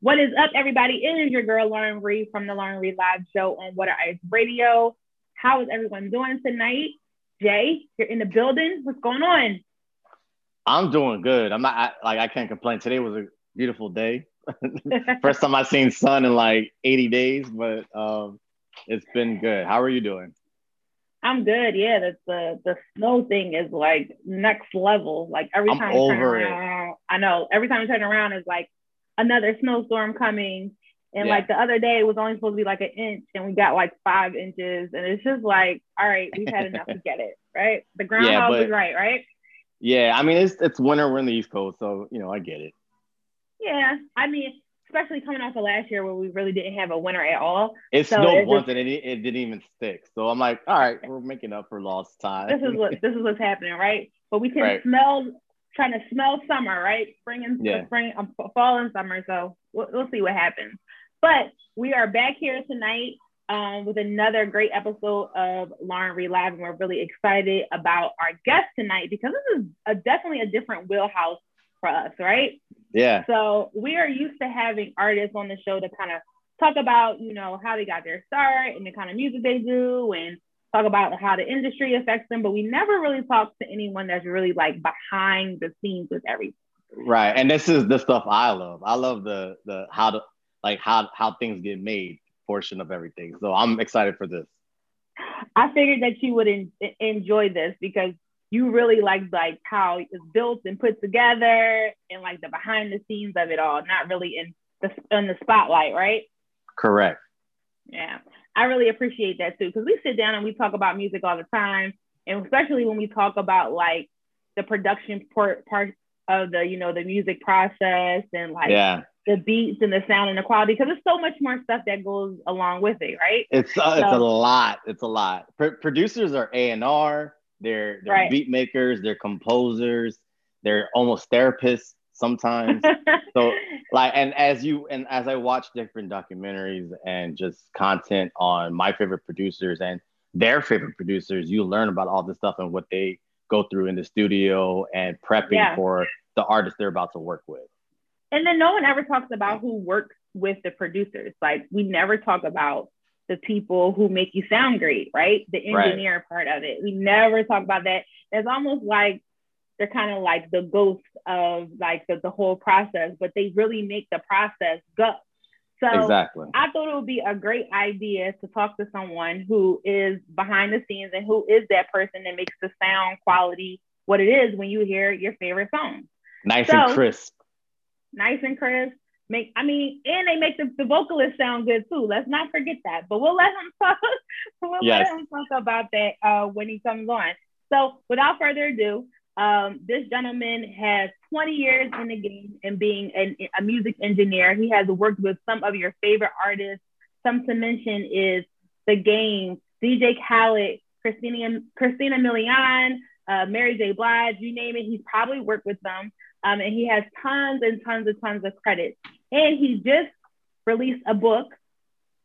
What is up, everybody? It is your girl Lauren Reed from the Lauren Reed Live Show on What Are Ice Radio. How is everyone doing tonight? Jay, you're in the building. What's going on? I'm doing good. I'm not I, like I can't complain. Today was a beautiful day. First time I've seen sun in like 80 days, but um, it's been good. How are you doing? I'm good. Yeah, the the, the snow thing is like next level. Like every I'm time you turn over it. I know every time you turn around is like another snowstorm coming. And Yeah. like the other day it was only supposed to be like an inch, and we got like five inches, and it's just like, all right, we've had enough. to get it right. The groundhog but- was right, right? Yeah, I mean it's it's winter. We're in the East Coast, so you know I get it. Yeah, I mean, especially coming off of last year where we really didn't have a winter at all. It So snowed once just- and it, it didn't even stick. So I'm like, all right, we're making up for lost time. This is what this is what's happening, right? But we can Right. smell, trying to smell summer, right? Spring and Yeah. spring, um, fall and summer. So we'll, we'll see what happens. But we are back here tonight um, with another great episode of Lauren Reed Live, and we're really excited about our guest tonight because this is a, definitely a different wheelhouse for us, right? yeah, So we are used to having artists on the show to kind of talk about, you know, how they got their start and the kind of music they do and talk about how the industry affects them. But we never really talk to anyone that's really like behind the scenes with everything. right. And this is the stuff I love. I love the the how to like how how things get made portion of everything. So I'm excited for this. I figured that you would en- enjoy this because you really like like how it's built and put together and like the behind the scenes of it all, not really in the in the spotlight, right? Correct. Yeah, I really appreciate that too because we sit down and we talk about music all the time, and especially when we talk about like the production part part of the you know the music process and like Yeah, the beats and the sound and the quality because there's so much more stuff that goes along with it, right? it's uh, it's a lot. It's a lot. Pro- producers are A and R. They're they're Right. beat makers. They're composers. They're almost therapists sometimes. so like and as you and as i watch different documentaries and just content on my favorite producers and their favorite producers you learn about all this stuff and what they go through in the studio and prepping Yeah. for the artist they're about to work with and then no one ever talks about who works with the producers. Like we never talk about the people who make you sound great, right? The Right. engineer part of it. We never talk about that. It's almost like they're kind of like the ghosts of like the, the whole process, but they really make the process go. So exactly I thought it would be a great idea to talk to someone who is behind the scenes and who is that person that makes the sound quality what it is when you hear your favorite song nice So- and crisp nice and crisp. Make I mean, and they make the, the vocalists sound good too. Let's not forget that. But we'll let him talk. we'll Yes. let him talk about that uh, when he comes on. So without further ado, um, this gentleman has 20 years in the game and being an, a music engineer. He has worked with some of your favorite artists. Some to mention is The Game, DJ Khaled, Christina Christina Milian, uh, Mary J. Blige, you name it. He's probably worked with them. Um, and he has tons and tons and tons of credits. And he just released a book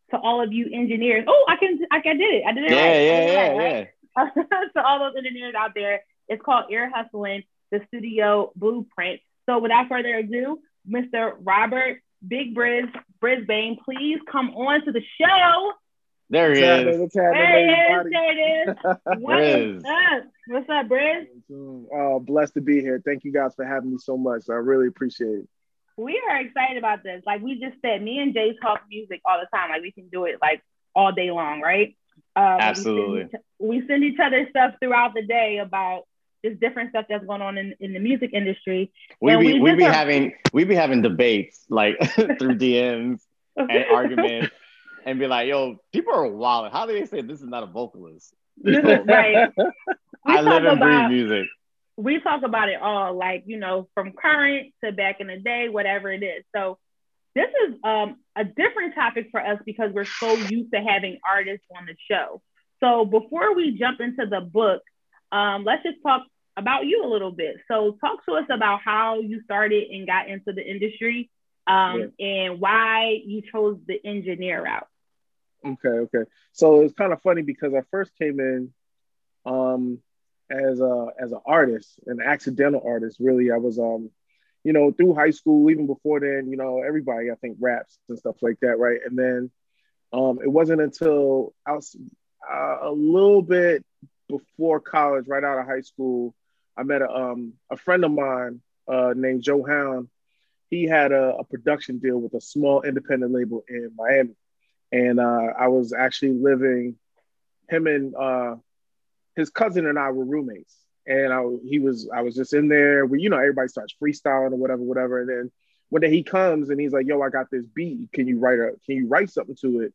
to all of you engineers. Oh, I can, I can did it. I did it yeah right. I yeah yeah right, right? yeah to all those engineers out there. It's called Ear Hustling, the studio blueprint. So without further ado, Mr. Robert Big Briz Brisbane, please come on to the show. there What's he is What's There happening, it is. everybody? There it is. What Briz. is up? What's up, Briz? Oh, blessed to be here. Thank you guys for having me so much. I really appreciate it. We are excited about this. Like we just said, me and Jay talk music all the time. Like we can do it like all day long, right? Uh, but Absolutely. We send, each, we send each other stuff throughout the day about just different stuff that's going on in, in the music industry. we be we we be are- having we be having debates like through dms and arguments and be like yo people are wild how do they say this is not a vocalist right. I live and about- breathe music we talk about it all, like you know, from current to back in the day, whatever it is. So this is um, a different topic for us because we're so used to having artists on the show. So before we jump into the book, um, let's just talk about you a little bit. So talk to us about how you started and got into the industry, um, and why you chose the engineer route. Okay, okay. So it's kind of funny because I first came in um as a as an artist, an accidental artist. Really, I was um you know, through high school, even before then, you know, everybody I think raps and stuff like that, right? And then um, it wasn't until I was uh, a little bit before college, right out of high school, I met a um, a friend of mine uh, named Joe Hound. He had a, a, production deal with a small independent label in Miami, and uh, I was actually living. Him and uh, his cousin and I were roommates, and I he was I was just in there. Where you know everybody starts freestyling or whatever, whatever, and then one day he comes and he's like, "Yo, I got this beat. Can you write a Can you write something to it?"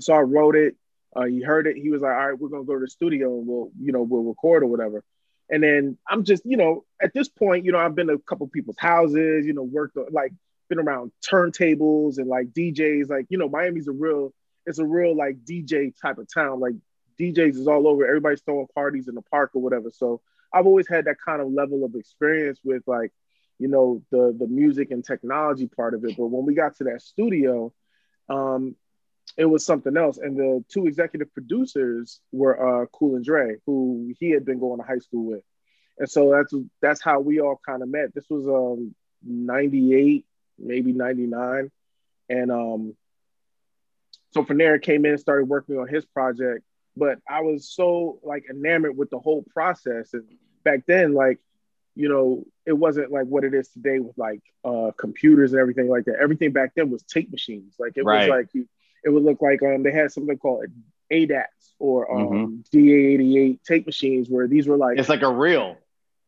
So I wrote it. Uh, he heard it. He was like, "All right, we're gonna go to the studio and we'll, you know, we'll record or whatever." And then I'm just, you know, at this point, you know, I've been to a couple people's houses, you know, worked like been around turntables and like DJs. Like, you know, Miami's a real, it's a real like DJ type of town. Like DJs is all over. Everybody's throwing parties in the park or whatever. So I've always had that kind of level of experience with like, you know, the the music and technology part of it. But when we got to that studio, um, it was something else. And the two executive producers were uh, Cool and Dre, who he had been going to high school with. And so that's that's how we all kind of met. This was um 98, maybe 99. And um so there came in and started working on his project. But I was so like enamored with the whole process. And back then, like, you know, it wasn't like what it is today with like uh computers and everything like that. Everything back then was tape machines. Like it right. was like you it would look like um, they had something called ADATs or um, mm-hmm. DA88 tape machines where these were like it's like a reel.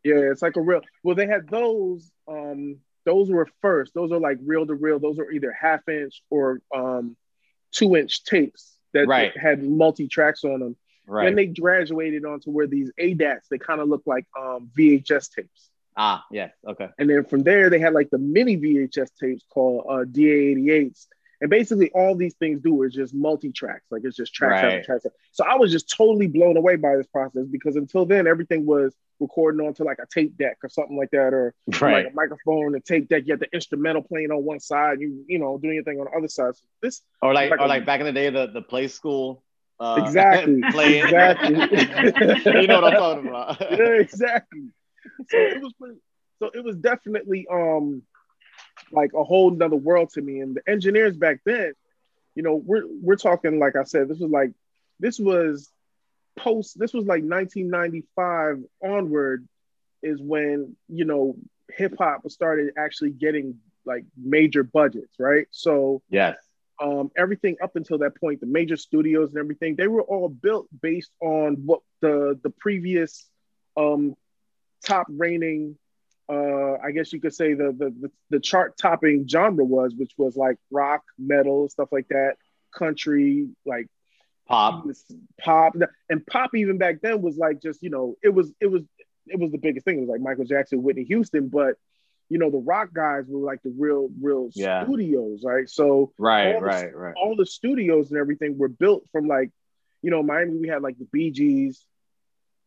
Yeah, it's like a reel. Well, they had those. Um, those were first. Those are like reel to reel. Those are either half inch or um, two inch tapes that right. had multi tracks on them. Right. Then they graduated onto where these ADATs they kind of look like um, VHS tapes. Ah, yeah, okay. And then from there they had like the mini VHS tapes called uh, DA88s and basically, all these things do is just multi tracks, like it's just tracks right. after tracks. So I was just totally blown away by this process because until then, everything was recording onto like a tape deck or something like that, or right. like a microphone and tape deck. You had the instrumental playing on one side, you you know doing your thing on the other side. So this or like, like or a, like back in the day, the the play school. Uh, exactly. playing. Exactly. you know what I'm talking about. yeah, exactly. So it was pretty. So it was definitely um like a whole nother world to me. And the engineers back then, you know, we're we're talking like I said, this was like this was post this was like 1995 onward is when you know hip hop started actually getting like major budgets, right? So yes, um, everything up until that point, the major studios and everything, they were all built based on what the the previous um, top reigning uh, I guess you could say the, the the, the chart topping genre was, which was like rock, metal, stuff like that, country, like pop, pop, and pop even back then was like just you know it was it was it was the biggest thing. It was like Michael Jackson, Whitney Houston, but you know the rock guys were like the real real yeah. studios, right? So right, right, the, right. All the studios and everything were built from like you know Miami. We had like the Bee Gees,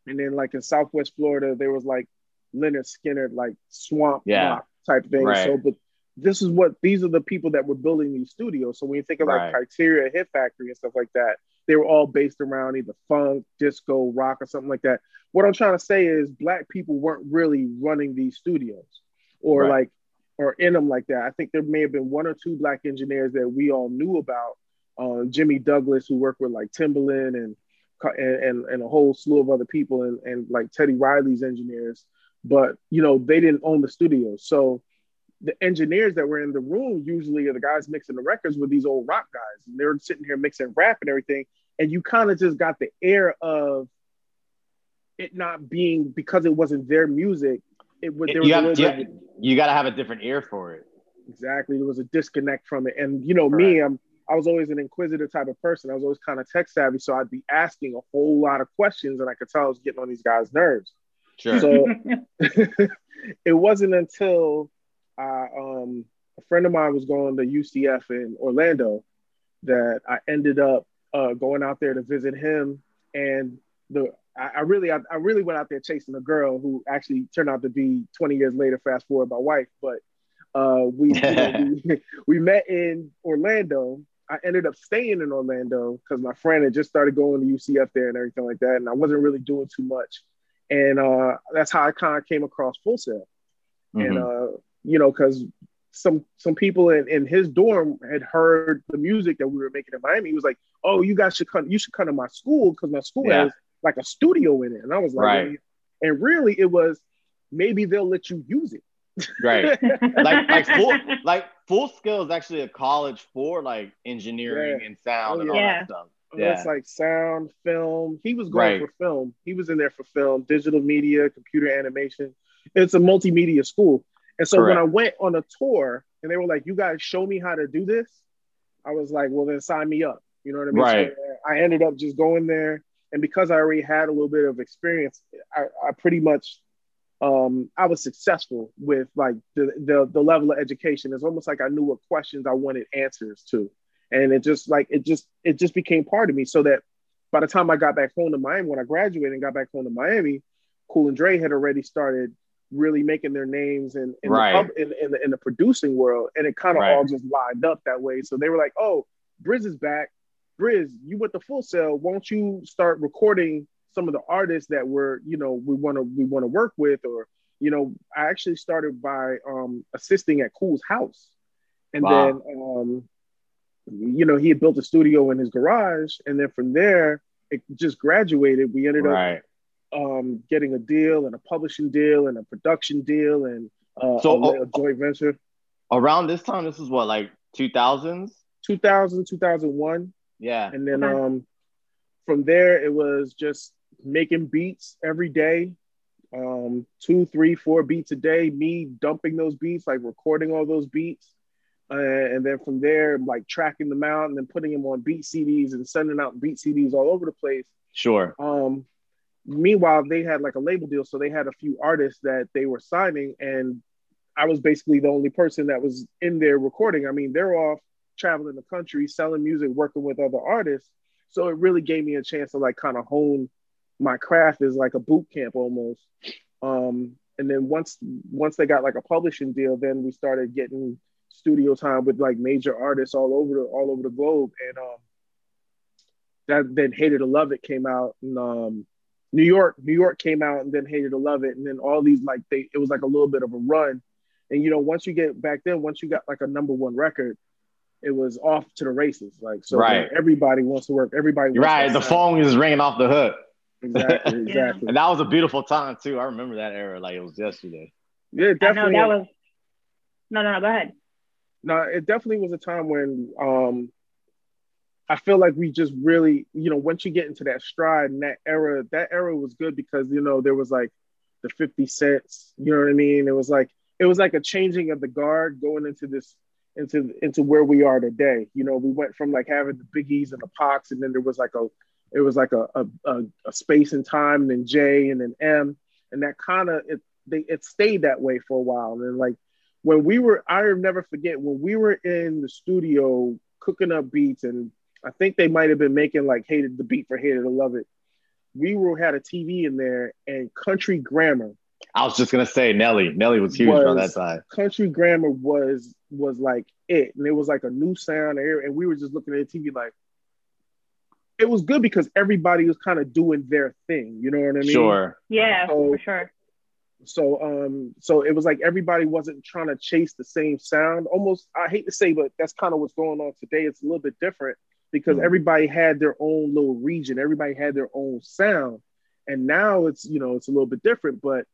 and then like in Southwest Florida there was like Lynyrd Skynyrd like swamp yeah. type thing. Right. So, but this is what these are the people that were building these studios. So when you think of like right. Criteria, Hit Factory, and stuff like that, they were all based around either funk, disco, rock, or something like that. What I'm trying to say is, black people weren't really running these studios, or right. like, or in them like that. I think there may have been one or two black engineers that we all knew about. Uh, Jimmy Douglas, who worked with like Timbaland and and, and, and a whole slew of other people, and, and like Teddy Riley's engineers but you know they didn't own the studio. So the engineers that were in the room usually are the guys mixing the records with these old rock guys. And they're sitting here mixing rap and everything. And you kind of just got the air of it not being because it wasn't their music it was there was you, have, little you, you got to have a different ear for it. Exactly. There was a disconnect from it. And you know me i'm I was always an inquisitive type of person. I was always kind of tech savvy, so I'd be asking a whole lot of questions, and I could tell I was getting on these guys' nerves. Sure. So it wasn't until uh, um, a friend of mine was going to UCF in Orlando that I ended up uh, going out there to visit him. And the I, I really I, I, really went out there chasing a girl who actually turned out to be 20 years later. Fast forward, my wife. But uh, we, you know, we we met in Orlando. I ended up staying in Orlando because my friend had just started going to UCF there and everything like that, and I wasn't really doing too much and uh, that's how I kind of came across Full Sail. Mm-hmm. And uh, you know, because some some people in, in his dorm had heard the music that we were making in Miami. He was like, "Oh, you guys should come. You should come to my school because my school yeah. has like a studio in it." And I was like, right. And really, it was maybe they'll let you use it. right. like like full like Full Sail is actually a college for like engineering yeah. and sound oh, and all yeah. that stuff. Yeah. It's like sound, film. He was going right. for film. He was in there for film, digital media, computer animation. It's a multimedia school. And so Correct. when I went on a tour and they were like, you guys show me how to do this, I was like, well, then sign me up. You know what I mean? Right. So I ended up just going there. And because I already had a little bit of experience, I, I pretty much um, I was successful with like the, the the level of education. It's almost like I knew what questions I wanted answers to. And it just like it just it just became part of me. So that by the time I got back home to Miami, when I graduated and got back home to Miami, Cool and Dre had already started really making their names in in, right. the, in, in, the, in the producing world, and it kind of right. all just lined up that way. So they were like, "Oh, Briz is back. Briz, you went to Full Sail. Won't you start recording some of the artists that were, you know, we want to we want to work with?" Or, you know, I actually started by um, assisting at Cool's house, and wow. then, um, you know, he had built a studio in his garage, and then from there, it just graduated. We ended right. up um, getting a deal and a publishing deal and a production deal and uh, so, a, a, joint venture. Around this time, this is what like 2000s, 2000, 2001. Yeah, and then okay. um, from there it was just making beats every day, um, two, three, four beats a day. Me dumping those beats, like recording all those beats. Uh, and then from there, like tracking them out and then putting them on beat CDs and sending out beat CDs all over the place. Sure. Um, meanwhile, they had like a label deal, so they had a few artists that they were signing, and I was basically the only person that was in there recording. I mean, they're off traveling the country, selling music, working with other artists. So it really gave me a chance to like kind of hone my craft as like a boot camp almost. Um, and then once once they got like a publishing deal, then we started getting studio time with like major artists all over the all over the globe. And um, that then Hate It or Love It came out, and um, New York, New York came out and then Hate It or Love It. And then all these like they it was like a little bit of a run. And you know, once you get back then, once you got like a number one record, it was off to the races. Like so right. everybody wants to work. Everybody right. The phone is ringing off the hook. Exactly, exactly. and that was a beautiful time too. I remember that era like it was yesterday. Yeah, definitely. that was no no no, go ahead. No, it definitely was a time when um I feel like we just really, you know, once you get into that stride and that era, that era was good because you know there was like the 50 cents, you know what I mean? It was like it was like a changing of the guard going into this into into where we are today. You know, we went from like having the biggies and the Pacs, and then there was like a it was like a a, a space and time, and then J and then M, and that kind of it they it stayed that way for a while. And then like when we were, I never forget when we were in the studio cooking up beats and I think they might have been making like hated the beat for Hate It or Love It. We were had a TV in there and country grammar. I was just gonna say Nelly. Nelly was huge was, on that side. Country grammar was was like it, and it was like a new sound, and we were just looking at the TV like it was good because everybody was kind of doing their thing. You know what I mean? Sure. Yeah, so, for sure. So um, so it was like everybody wasn't trying to chase the same sound. Almost, I hate to say, but that's kind of what's going on today. It's a little bit different because mm. everybody had their own little region, everybody had their own sound. And now it's, you know, it's a little bit different, but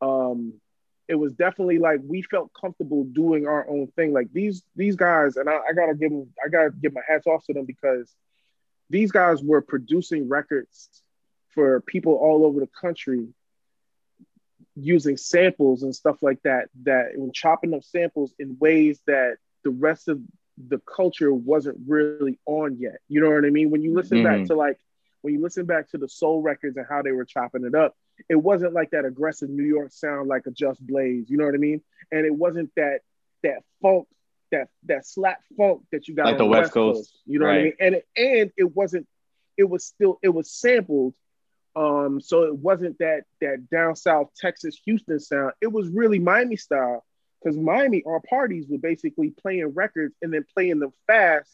um it was definitely like we felt comfortable doing our own thing. Like these these guys, and I, I gotta give them, I gotta give my hats off to them because these guys were producing records for people all over the country using samples and stuff like that that when chopping up samples in ways that the rest of the culture wasn't really on yet. You know what I mean? When you listen mm-hmm. back to like when you listen back to the soul records and how they were chopping it up, it wasn't like that aggressive New York sound like a Just Blaze. You know what I mean? And it wasn't that that funk, that that slap funk that you got like the West, West Coast. Coast. You know right. what I mean? And it, and it wasn't. It was still. It was sampled. Um, so it wasn't that that down south Texas Houston sound. It was really Miami style because Miami, our parties were basically playing records and then playing them fast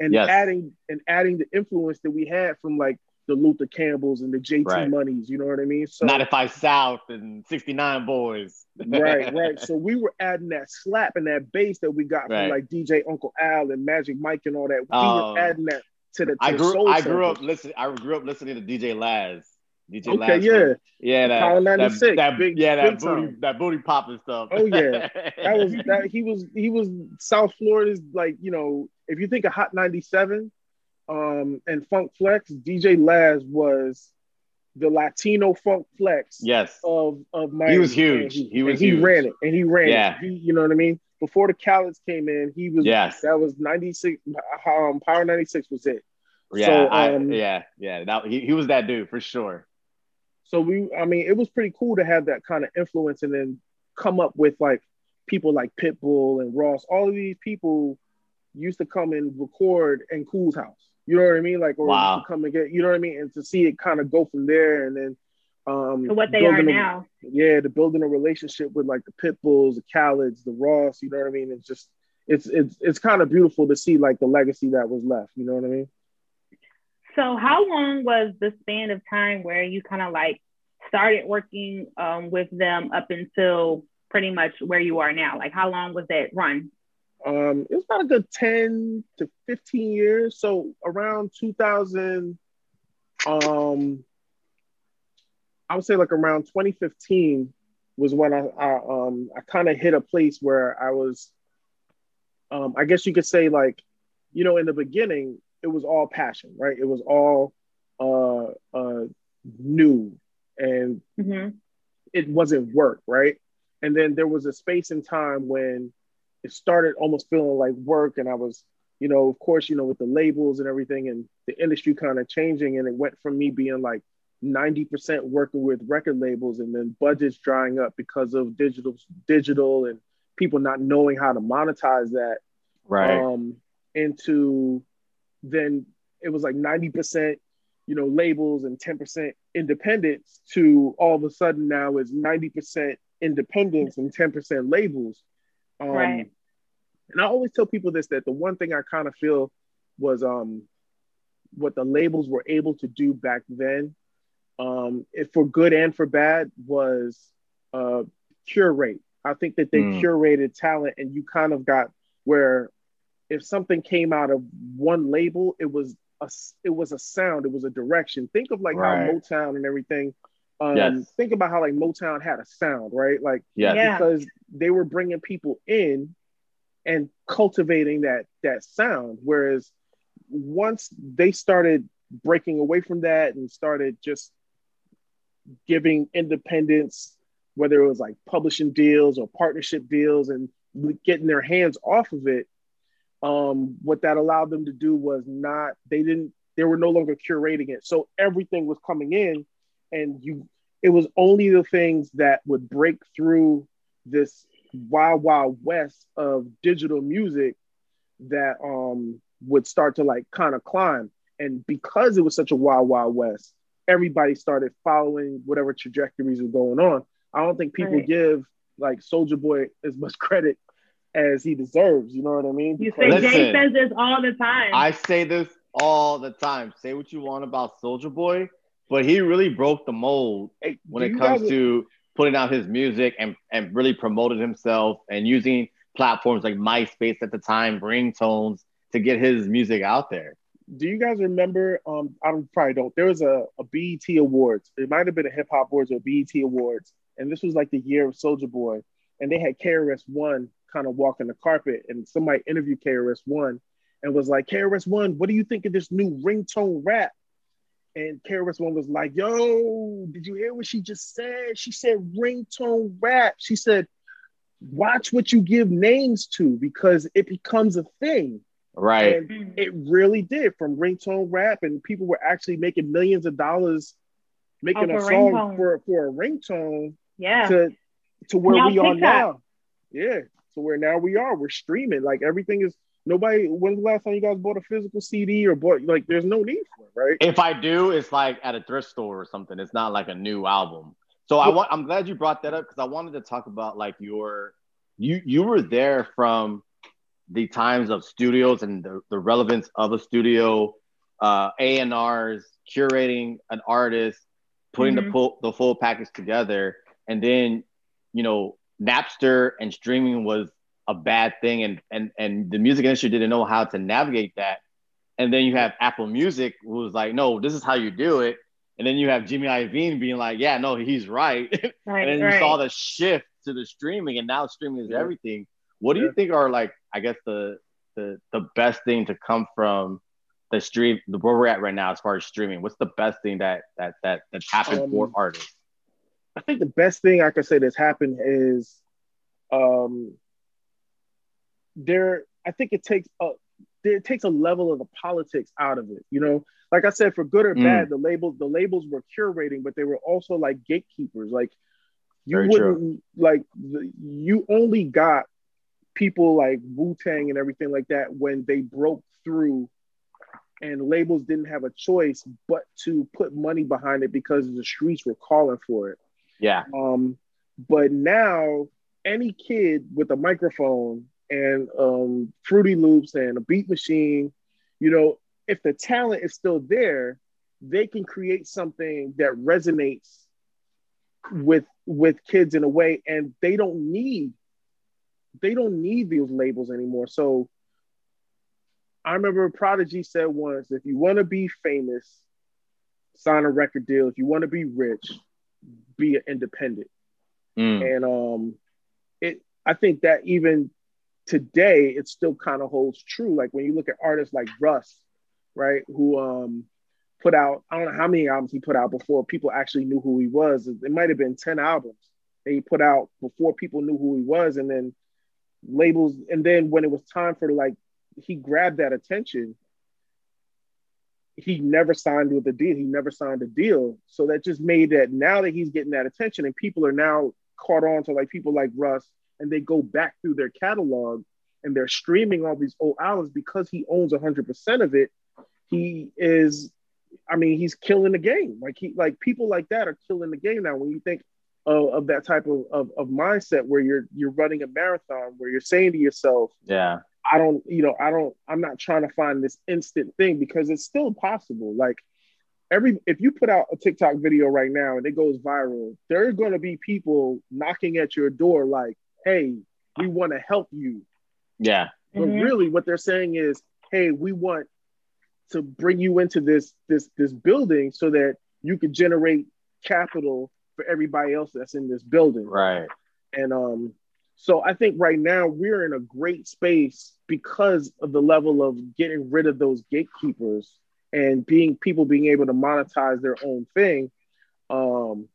and yes. adding and adding the influence that we had from like the Luther Campbells and the JT Right. Monies. You know what I mean? So 95 South and 69 Boys. right, right. So we were adding that slap and that bass that we got Right. from like DJ Uncle Al and Magic Mike and all that. We Oh. were adding that to the. To I grew I grew up listening I grew up listening to DJ Laz. DJ Okay, Laz. yeah. Yeah, that, Power that, 96, that- big- yeah, that big booty time. that booty popping stuff. Oh, yeah. That was that he was he was South Florida's like you know if you think of Hot 97 um and Funk Flex, DJ Laz was the Latino Funk Flex yes. of of Miami. He was huge. And He was he huge. ran it and he ran Yeah. it. He, you know what I mean? Before the Khaled's came in, he was Yes. that was 96 um Power 96 was it. Yeah, So, I, um, yeah, yeah. That, he, he was that dude for sure. So we, I mean, it was pretty cool to have that kind of influence and then come up with like people like Pitbull and Ross. All of these people used to come and record in Cool's house. You know what I mean? Like, or Wow. to come and get, you know what I mean? And to see it kind of go from there and then um To what they are a- now. yeah, to building a relationship with like the Pitbulls, the Khaled's, the Ross. You know what I mean? It's just it's it's it's kind of beautiful to see like the legacy that was left. You know what I mean? So how long was the span of time where you kind of like started working um, with them up until pretty much where you are now? Like how long was that run? Um, it was about a good 10 to 15 years. So around 2000, um, I would say like around 2015 was when I, I um I kind of hit a place where I was, um, I guess you could say like, you know, in the beginning it was all passion, right? It was all uh uh new and hmm it wasn't work, right? And then there was a space and time when it started almost feeling like work, and I was, you know, of course, you know, with the labels and everything, and the industry kind of changing, and it went from me being like 90% working with record labels, and then budgets drying up because of digital, digital, and people not knowing how to monetize that Right. um, into then it was like 90% you know labels and 10% independence to all of a sudden now is 90% independence and 10% labels um, Right. and i always tell people this that the one thing i kind of feel was um what the labels were able to do back then um if for good and for bad was uh curate i think that they Mm. curated talent and you kind of got where if something came out of one label, it was a it was a sound, it was a direction. Think of like Right. how Motown and everything. Um, Yes. Think about how like Motown had a sound, right? Like Yes. Yeah. because they were bringing people in and cultivating that that sound. Whereas once they started breaking away from that and started just giving independence, whether it was like publishing deals or partnership deals, and getting their hands off of it, um, what that allowed them to do was not they didn't they were no longer curating it, so everything was coming in, and you it was only the things that would break through this wild wild west of digital music that um would start to like kind of climb. And because it was such a wild wild west everybody started following whatever trajectories were going on. I don't think people Right. give like Soulja Boy as much credit as he deserves you know what i mean You Because- say Jay says this all the time. I say this all the time. Say what you want about Soulja Boy, but he really broke the mold Hey, when it comes to putting out his music and, and really promoted himself and using platforms like MySpace at the time, ringtones to get his music out there. do you guys remember um i don't, probably don't there was a, a bet awards it might have been a hip-hop awards or bet awards and this was like the year of Soulja Boy and they had KRS-One kind of walking the carpet and somebody interviewed KRS-One and was like KRS-One what do you think of this new ringtone rap and KRS-One was like, yo, did you hear what she just said? She said ringtone rap. She said, watch what you give names to because it becomes a thing. Right. And it really did from ringtone rap, and people were actually making millions of dollars making Oh, a for song ringtone. for, for a ringtone yeah. to to where Now we are now. Yeah. So where now we are, we're streaming. Like everything is nobody when's the last time you guys bought a physical CD or bought like there's no need for it, right? If I do, it's like at a thrift store or something. It's not like a new album. So I want I'm glad you brought that up because I wanted to talk about like your you you were there from the times of studios and the, the relevance of a studio uh, A&Rs, curating an artist, putting mm-hmm. the pull, the full package together, and then you know Napster and streaming was a bad thing, and and and the music industry didn't know how to navigate that. And then you have Apple Music, who was like, "No, this is how you do it." And then you have Jimmy Iovine being like, "Yeah, no, he's right." right and then right. you saw the shift to the streaming, and now streaming is yeah. everything. What do yeah. you think are like, I guess the the the best thing to come from the stream, the where we're at right now as far as streaming? What's the best thing that that that that's happened um, for artists? I think the best thing I could say that's happened is, um, there. I think it takes a it takes a level of the politics out of it. You know, like I said, for good or mm. bad, the labels the labels were curating, but they were also like gatekeepers. Like you Very wouldn't true. like the, you only got people like Wu Tang and everything like that when they broke through and labels didn't have a choice but to put money behind it because the streets were calling for it. Yeah. Um, but now any kid with a microphone and um, Fruity Loops and a beat machine, you know, if the talent is still there, they can create something that resonates with with kids in a way, and they don't need they don't need these labels anymore. So I remember Prodigy said once, if you want to be famous, sign a record deal. If you want to be rich, be an independent. Mm. And um it I think that even today it still kind of holds true. Like when you look at artists like Russ, right, who um put out I don't know how many albums he put out before people actually knew who he was. It might have been 10 albums that he put out before people knew who he was. And then labels, and then when it was time for like he grabbed that attention, he never signed with a deal. He never signed a deal. So that just made that now that he's getting that attention and people are now caught on to like people like Russ and they go back through their catalog and they're streaming all these old albums because he owns 100% of it. He is, I mean, he's killing the game. Like he, like people like that are killing the game now. When you think of, of that type of, of, of mindset where you're you're running a marathon, where you're saying to yourself, yeah, I don't, you know, I don't, I'm not trying to find this instant thing because it's still possible. Like every, if you put out a TikTok video right now and it goes viral, there are going to be people knocking at your door like, hey, we want to help you. Yeah. But mm-hmm. really what they're saying is, hey, we want to bring you into this, this, this building so that you could generate capital for everybody else that's in this building. Right. And um, so I think right now we're in a great space because of the level of getting rid of those gatekeepers and being people being able to monetize their own thing. Um,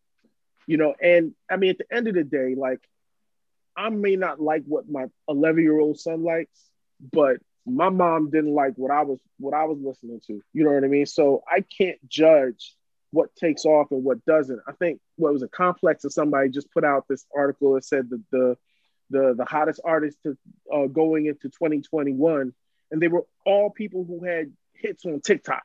you know, and I mean, at the end of the day, like I may not like what my 11 year old son likes, but my mom didn't like what I was what I was listening to. You know what I mean? So I can't judge what takes off and what doesn't. I think what was a complex of somebody just put out this article that said that the the the hottest artists to, uh, going into 2021, and they were all people who had hits on TikTok.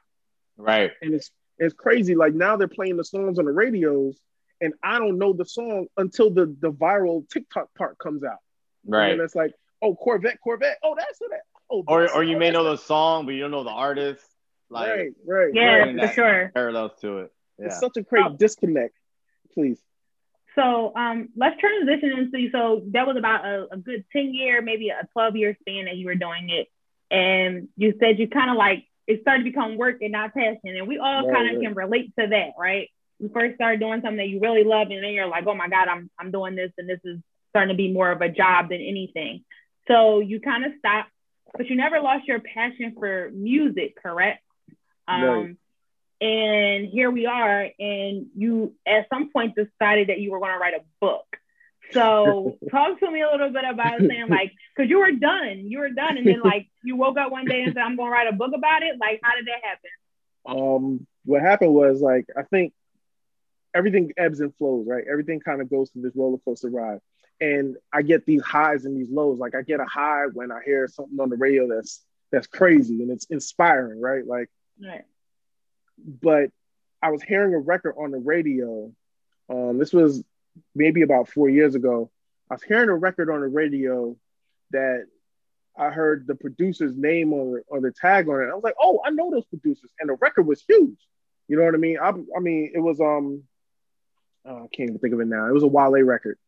Right. And it's it's crazy. Like now they're playing the songs on the radios, and I don't know the song until the the viral TikTok part comes out. Right. And it's like, oh Corvette, Corvette. Oh, that's who that. Oh, or or you may know the song, but you don't know the artist. Like, right, right. Yeah, for sure. Parallels to it. Yeah. It's such a great oh. disconnect. Please. So um, let's transition into so that was about a, a, good 10 year, maybe a 12 year span that you were doing it. And you said you kind of like it started to become work and not passion. And we all right, kind of right. can relate to that, right? You first started doing something that you really love, and then you're like, oh my God, I'm I'm doing this, and this is starting to be more of a job than anything. So you kind of stopped, but you never lost your passion for music, correct? Um, right and here we are and you at some point decided that you were going to write a book. So talk to me a little bit about saying like because you were done you were done. And then like you woke up one day and said i'm going to write a book about it. Like how did that happen? Um what happened was like i think everything ebbs and flows right? Everything kind of goes through this roller coaster ride. And i get these highs and these lows. Like i get a high when i hear something on the radio that's that's crazy and it's inspiring right? Like right but I was hearing a record on the radio. Um, this was maybe about four years ago. I was hearing a record on the radio that I heard the producer's name on on the tag on it. I was like, oh, I know those producers, and the record was huge. You know what I mean? I, I mean, it was um, oh, I can't even think of it now. It was a Wale record,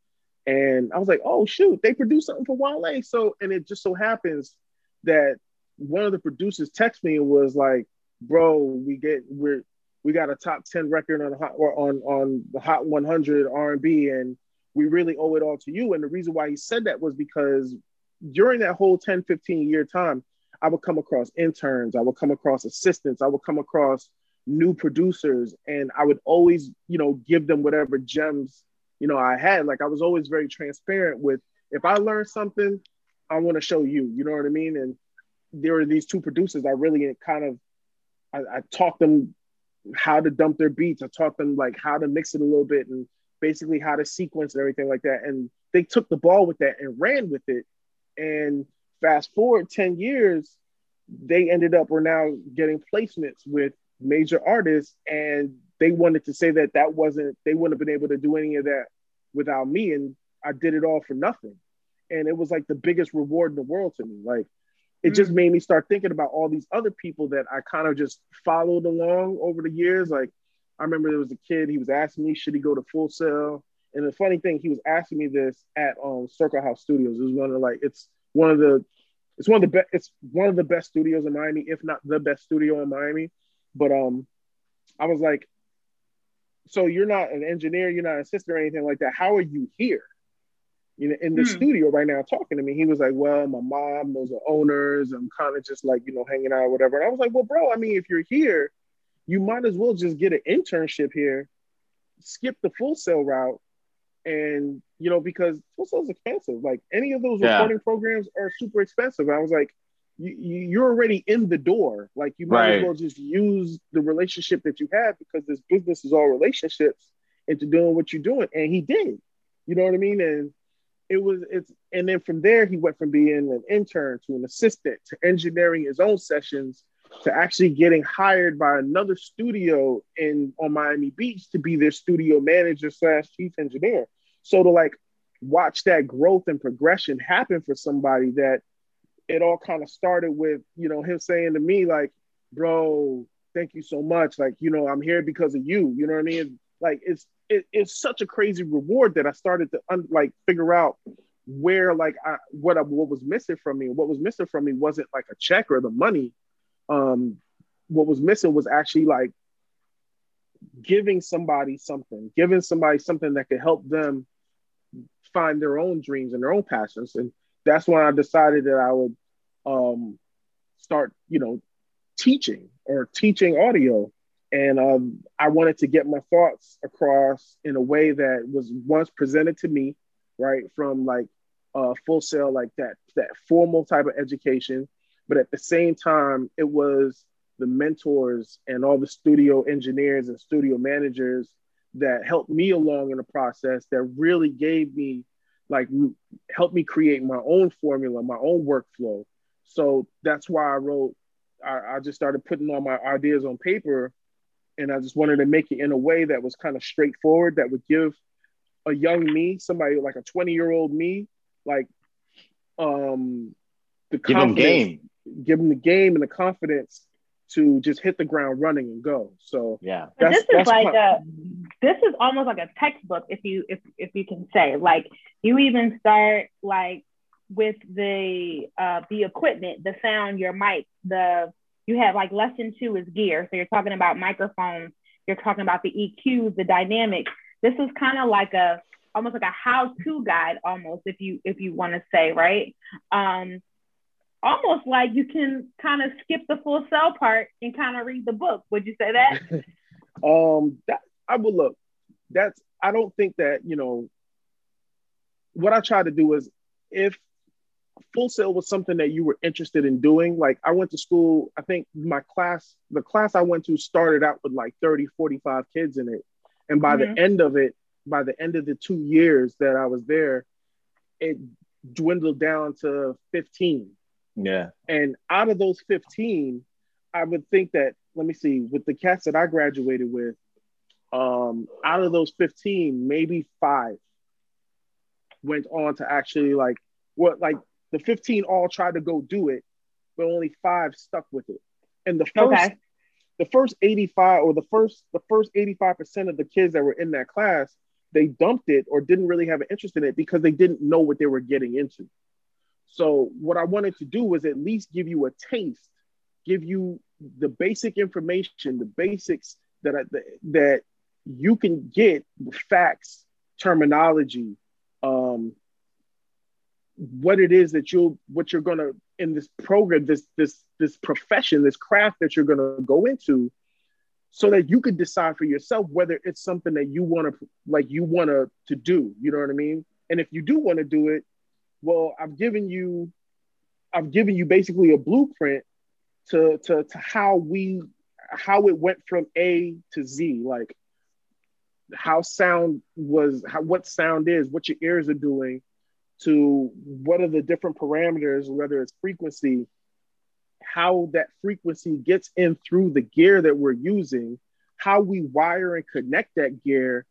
and I was like, oh shoot, they produced something for Wale. So, and it just so happens that one of the producers texted me and was like, bro, we get we're we got a top 10 record on hot on on the hot 100 R&B and we really owe it all to you. And the reason why he said that was because during that whole 10 15 year time I would come across interns I would come across assistants I would come across new producers and I would always you know give them whatever gems you know I had. Like I was always very transparent with if I learned something I want to show you you know what I mean? And there are these two producers I really kind of I, I taught them how to dump their beats. I taught them like how to mix it a little bit and basically how to sequence and everything like that. And they took the ball with that and ran with it. And fast forward 10 years, they ended up, we're now getting placements with major artists. And they wanted to say that that wasn't, they wouldn't have been able to do any of that without me. And I did it all for nothing. And it was like the biggest reward in the world to me. Like it just mm. made me start thinking about all these other people that I kind of just followed along over the years. Like I remember there was a kid, he was asking me, should he go to Full Sail? And the funny thing, he was asking me this at um, Circle House Studios. It was one of the, like it's one of the it's one of the best it's one of the best studios in Miami, if not the best studio in Miami. But um I was like, so you're not an engineer, you're not an assistant or anything like that. How are you here? You know, in the mm. studio right now talking to me. He was like, Well, my mom, those are owners. I'm kind of just like, you know, hanging out or whatever. And I was like, Well, bro, I mean, if you're here, you might as well just get an internship here, skip the Full Sail route. And, you know, because Full Sail's expensive. Like any of those yeah. recording programs are super expensive. And I was like, you, are already in the door. Like you might right. as well just use the relationship that you have because this business is all relationships into doing what you're doing. And he did. You know what I mean? And it was it's and then from there he went from being an intern to an assistant to engineering his own sessions to actually getting hired by another studio in on Miami Beach to be their studio manager slash chief engineer. So to like watch that growth and progression happen for somebody that it all kind of started with, you know, him saying to me, like, bro, thank you so much. Like, you know, I'm here because of you. You know what I mean? Like it's it, it's such a crazy reward that I started to un, like figure out where like I, what I, what was missing from me. What was missing from me wasn't like a check or the money. Um, what was missing was actually like giving somebody something, giving somebody something that could help them find their own dreams and their own passions. And that's when I decided that I would um, start, you know, teaching or teaching audio and um, I wanted to get my thoughts across in a way that was once presented to me, right, from like uh, Full Sail, like that that formal type of education, but at the same time, it was the mentors and all the studio engineers and studio managers that helped me along in the process that really gave me like helped me create my own formula, my own workflow. So that's why I wrote. I just started putting all my ideas on paper and I just wanted to make it in a way that was kind of straightforward that would give a young me, somebody like a 20 year old me, like um the give them game, give them the game and the confidence to just hit the ground running and go. So yeah, this is like my- a this is almost like a textbook if you if if you can say like you even start like with the uh the equipment, the sound, your mic, the you have like lesson two is gear. So you're talking about microphones, you're talking about the EQs, the dynamics. This is kind of like a almost like a how-to guide almost if you if you want to say, right? Um almost like you can kind of skip the Full Sail part and kind of read the book. Would you say that? um that I would look. That's I don't think that, you know, what I try to do is if Full Sail was something that you were interested in doing. Like i went to school i think my class the class i went to started out with like 30 45 kids in it. And by mm-hmm. the end of it by the end of the two years that i was there it dwindled down to 15 yeah. And out of those 15 i would think that let me see with the cats that i graduated with um out of those 15 maybe five went on to actually like what like the 15 all tried to go do it, but only five stuck with it. And the first okay. the first 85 or the first the first 85% of the kids that were in that class, they dumped it or didn't really have an interest in it because they didn't know what they were getting into. So what I wanted to do was at least give you a taste, give you the basic information, the basics that I, that you can get the facts, terminology, um, what it is that you'll what you're gonna in this program, this this this profession, this craft that you're gonna go into, so that you could decide for yourself whether it's something that you want to like you want to to do. You know what I mean? And if you do want to do it, well, I've given you, I've given you basically a blueprint to to to how we how it went from A to Z, like how sound was how what sound is, what your ears are doing, to what are the different parameters, whether it's frequency, how that frequency gets in through the gear that we're using, how we wire and connect that gear.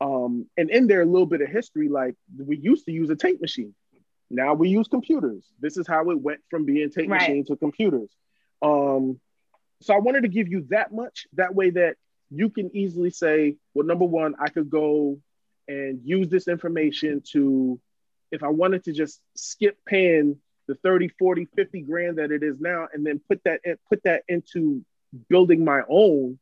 Um, and in there, a little bit of history, like we used to use a tape machine. Now we use computers. This is how it went from being tape right. machine to computers. Um, so I wanted to give you that much. That way that you can easily say, well, number one, I could go and use this information to, if I wanted to just skip paying the 30, 40, 50 grand that it is now, and then put that put that into building my own,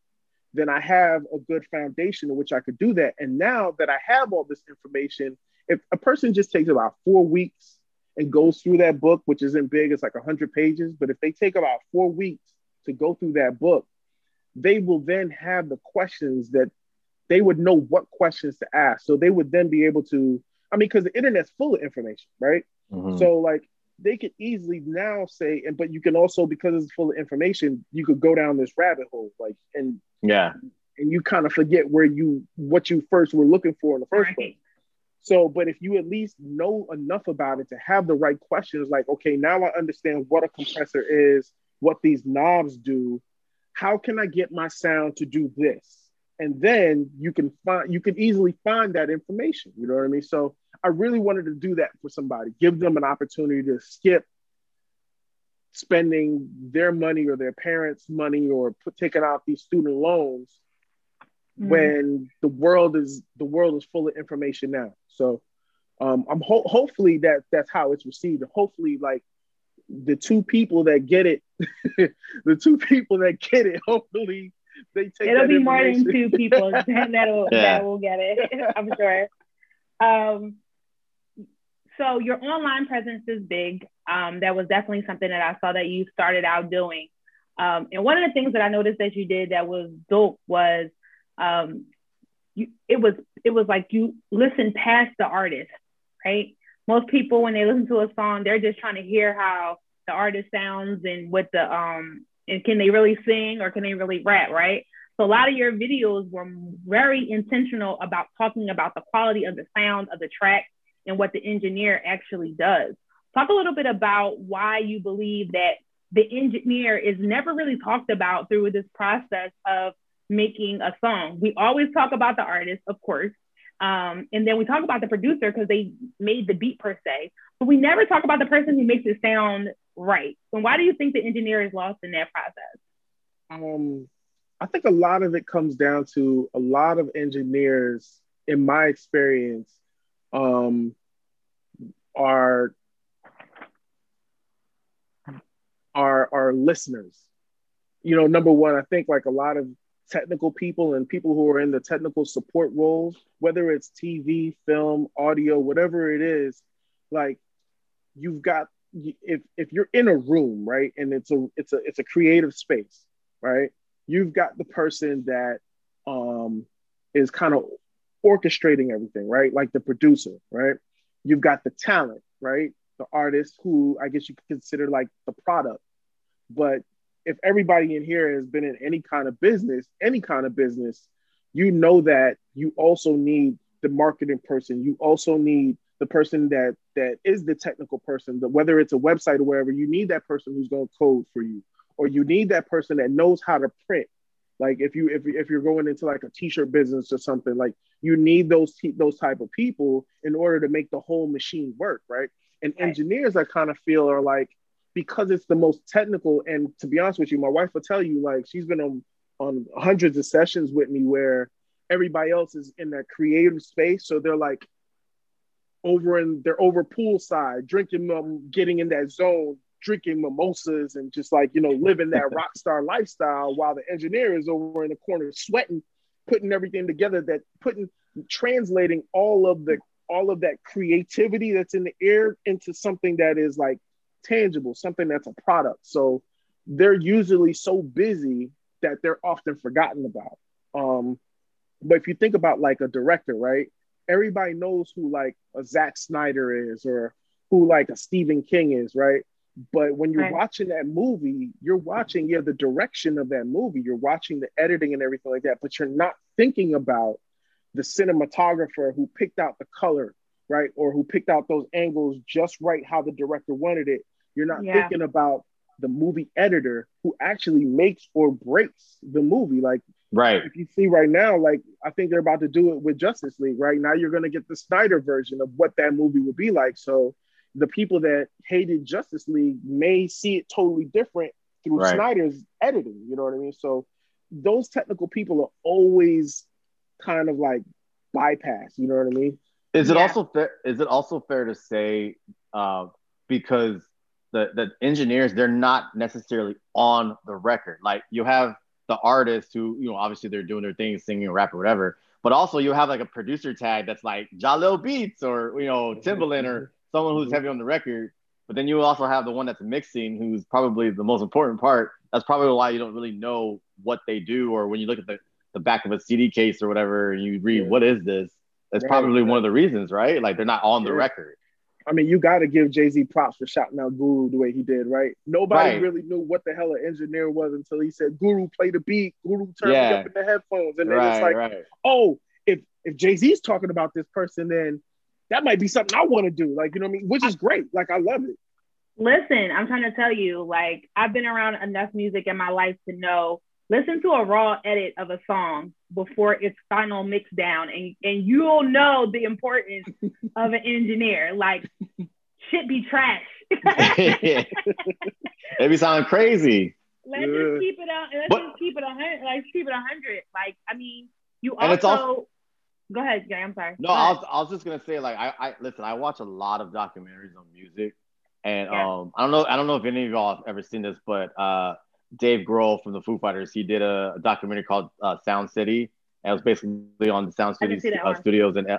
then I have a good foundation in which I could do that. And now that I have all this information, if a person just takes about four weeks and goes through that book, which isn't big, it's like 100 pages, but if they take about four weeks to go through that book, they will then have the questions that they would know what questions to ask. So they would then be able to, I mean, because the internet's full of information, right? Mm-hmm. So like they could easily now say, and but you can also because it's full of information, you could go down this rabbit hole, like and yeah, and you kind of forget where you what you first were looking for in the first right. place. So, but if you at least know enough about it to have the right questions, like, okay, now I understand what a compressor is, what these knobs do, how can I get my sound to do this? And then you can find you can easily find that information. You know what I mean? So I really wanted to do that for somebody, give them an opportunity to skip spending their money or their parents' money or put, taking out these student loans mm. when the world is the world is full of information now. So um, I'm ho- hopefully that that's how it's received. Hopefully, like the two people that get it, the two people that get it, hopefully they take. It'll be more than two people that'll yeah. that will get it. I'm sure. Um, so your online presence is big. Um, that was definitely something that I saw that you started out doing. Um, and one of the things that I noticed that you did that was dope was um, you, it was it was like you listen past the artist, right? Most people when they listen to a song, they're just trying to hear how the artist sounds and what the um and can they really sing or can they really rap, right? So a lot of your videos were very intentional about talking about the quality of the sound of the track and what the engineer actually does. Talk a little bit about why you believe that the engineer is never really talked about through this process of making a song. We always talk about the artist, of course, um, and then we talk about the producer because they made the beat per se, but we never talk about the person who makes it sound right. And why do you think the engineer is lost in that process? Um, I think a lot of it comes down to a lot of engineers, in my experience, um, are are are listeners. You know, number one, I think like a lot of technical people and people who are in the technical support roles, whether it's TV, film, audio, whatever it is, like you've got if if you're in a room, right, and it's a it's a it's a creative space, right? You've got the person that um is kind of orchestrating everything, right? Like the producer, right? You've got the talent, right? The artist who I guess you could consider like the product. But if everybody in here has been in any kind of business, any kind of business, you know that you also need the marketing person. You also need the person that that is the technical person. Whether it's a website or wherever, you need that person who's going to code for you, or you need that person that knows how to print. Like if you if if you're going into like a t-shirt business or something, like you need those t- those type of people in order to make the whole machine work, right? And engineers, I kind of feel are like because it's the most technical. And to be honest with you, my wife will tell you like she's been on on hundreds of sessions with me where everybody else is in that creative space, so they're like over in they're over poolside, drinking them, getting in that zone, drinking mimosas and just like you know living that rock star lifestyle while the engineer is over in the corner sweating putting everything together that putting translating all of the all of that creativity that's in the air into something that is like tangible something that's a product. So they're usually so busy that they're often forgotten about. Um but if you think about like a director right? Everybody knows who like a Zack Snyder is or who like a Stephen King is right but when you're right. watching that movie, you're watching, yeah, the direction of that movie, you're watching the editing and everything like that, but you're not thinking about the cinematographer who picked out the color, right? Or who picked out those angles just right how the director wanted it. You're not yeah. thinking about the movie editor who actually makes or breaks the movie. Like, right. If you see right now, like, I think they're about to do it with Justice League, right? Now you're going to get the Snyder version of what that movie would be like. So, the people that hated Justice League may see it totally different through right. Snyder's editing. You know what I mean? So those technical people are always kind of like bypass. You know what I mean? Is it yeah. also fair? Is it also fair to say uh, because the the engineers they're not necessarily on the record? Like you have the artists who you know obviously they're doing their thing, singing, rap, or whatever. But also you have like a producer tag that's like Jalil Beats or you know Timbaland or someone who's mm-hmm. heavy on the record. But then you also have the one that's mixing, who's probably the most important part. That's probably why you don't really know what they do, or when you look at the, the back of a CD case or whatever, and you read, yeah. "What is this?" That's right, probably right. one of the reasons, right? Like they're not on the record. I mean, you got to give Jay Z props for shouting out Guru the way he did, right? Nobody right. really knew what the hell an engineer was until he said, "Guru, play the beat." Guru turned yeah. me up in the headphones, and then it's like. "Oh, if if Jay Z's talking about this person, then that might be something I want to do. Like, you know what I mean? Which is great. Like, I love it. Listen, I'm trying to tell you, like, I've been around enough music in my life to know listen to a raw edit of a song before it's final mix down and, and you'll know the importance of an engineer. Like shit be trash. it be sounding crazy. Let's yeah. just keep it on let's but, just keep it a hundred like keep it a hundred. Like I mean you also Go ahead, Jay. I'm sorry. No, I was, I was just gonna say like I, I listen. I watch a lot of documentaries on music, and yeah. um, I don't know. I don't know if any of y'all have ever seen this, but uh, Dave Grohl from the Foo Fighters, he did a, a documentary called uh, Sound City, and it was basically on the Sound City uh, studios and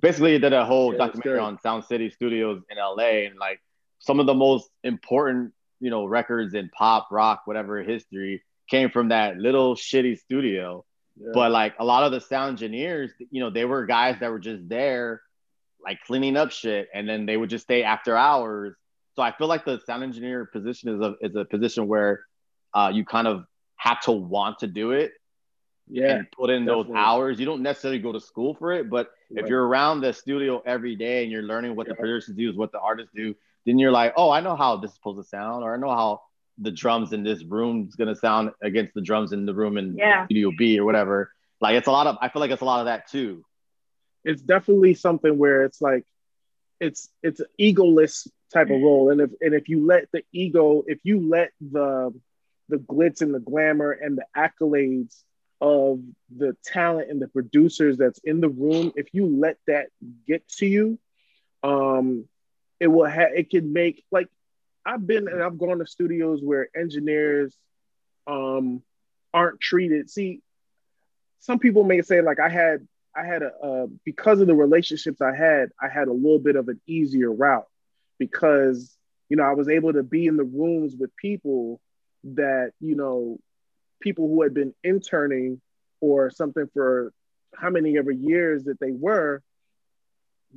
basically he did a whole yeah, documentary on Sound City Studios in LA, and like some of the most important you know records in pop, rock, whatever history came from that little shitty studio but like a lot of the sound engineers, you know, they were guys that were just there, like cleaning up shit, and then they would just stay after hours. So I feel like the sound engineer position is a is a position where uh, you kind of have to want to do it. Yeah. And put in definitely. those hours. You don't necessarily go to school for it, but right. if you're around the studio every day and you're learning what yeah. the producers do, is what the artists do, then you're like, oh, I know how this is supposed to sound, or I know how the drums in this room is gonna sound against the drums in the room in yeah. Studio B or whatever. Like it's a lot of I feel like it's a lot of that too. It's definitely something where it's like it's it's an egoless type of role. And if and if you let the ego, if you let the the glitz and the glamour and the accolades of the talent and the producers that's in the room, if you let that get to you, um, it will have it can make like I've been and I've gone to studios where engineers um aren't treated. See, some people may say like I had I had a uh, because of the relationships I had, I had a little bit of an easier route because you know I was able to be in the rooms with people that you know people who had been interning or something for how many ever years that they were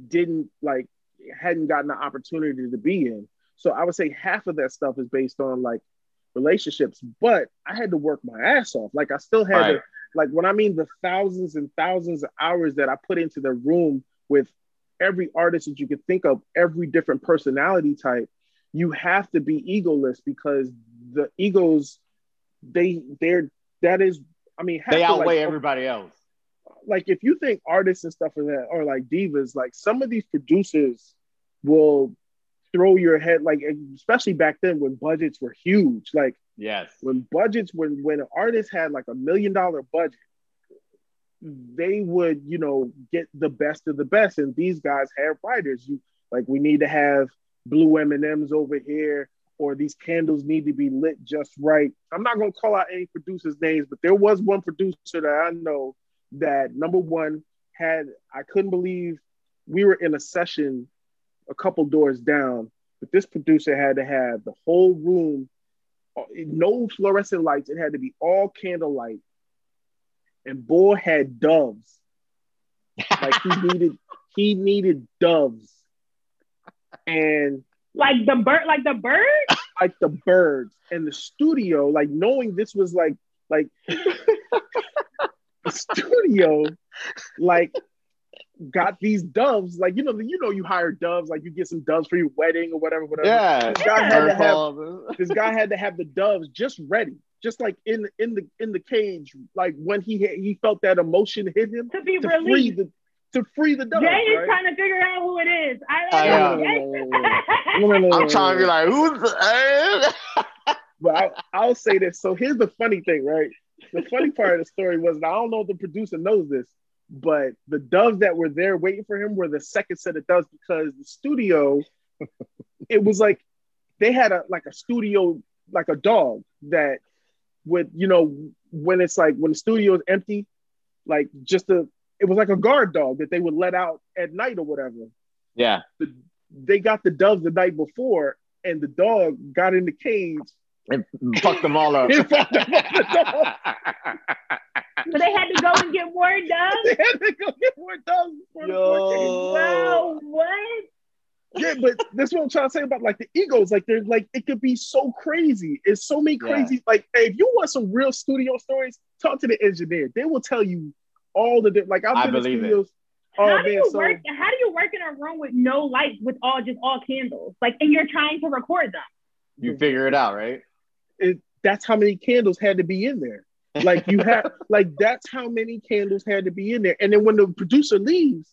didn't like hadn't gotten the opportunity to be in so I would say half of that stuff is based on like relationships, but I had to work my ass off. Like I still had right. to, like when I mean the thousands and thousands of hours that I put into the room with every artist that you could think of, every different personality type, you have to be egoless because the egos, they they're that is, I mean, they outweigh like, everybody else. Like if you think artists and stuff like that are like divas, like some of these producers will throw your head like especially back then when budgets were huge. Like yes. when budgets when when an artist had like a million dollar budget they would you know get the best of the best. And these guys have writers. You like we need to have blue m&ms over here or these candles need to be lit just right. I'm not going to call out any producers names but there was one producer that i know that number one had i couldn't believe we were in a session a couple doors down, but this producer had to have the whole room, uh, no fluorescent lights. It had to be all candlelight. And Bull had doves. Like he needed, he needed doves. And like the bird, like the bird, like the birds. And the studio, like knowing this was like, like the studio, like got these doves, like you know, you know, you hire doves, like you get some doves for your wedding or whatever, whatever. Yeah, this guy had to have this guy had to have the doves just ready, just like in in the in the cage, like when he he felt that emotion hit him to be to released. free the to free the doves. Jay is right? trying to figure out who it is. I I don't know. know. I'm trying to be like, who's the but I'll, I'll say this. So here's the funny thing, right? The funny part of the story was, and I don't know if the producer knows this, but the doves that were there waiting for him were the second set of doves because the studio, it was like they had a like a studio like a dog that would you know when it's like when the studio is empty, like just a it was like a guard dog that they would let out at night or whatever. Yeah. The, they got the doves the night before, and the dog got in the cage. And fucked them all up. Fucked up the dog. So they had to go and get more doves. They had to go get more doves before the four came. Yo. Wow, what? Yeah, but that's what I'm trying to say about like the egos. Like there's like it could be so crazy. It's so many Yeah. crazy. Like hey, if you want some real studio stories, talk to the engineer. They will tell you all the like I've I been in believe it. studios. Oh how do man, you so work? How do you work in a room with no lights, with all just all candles? Like, and you're trying to record them. You figure it out, right? it, that's how many candles had to be in there. Like you have, like that's how many candles had to be in there. And then when the producer leaves,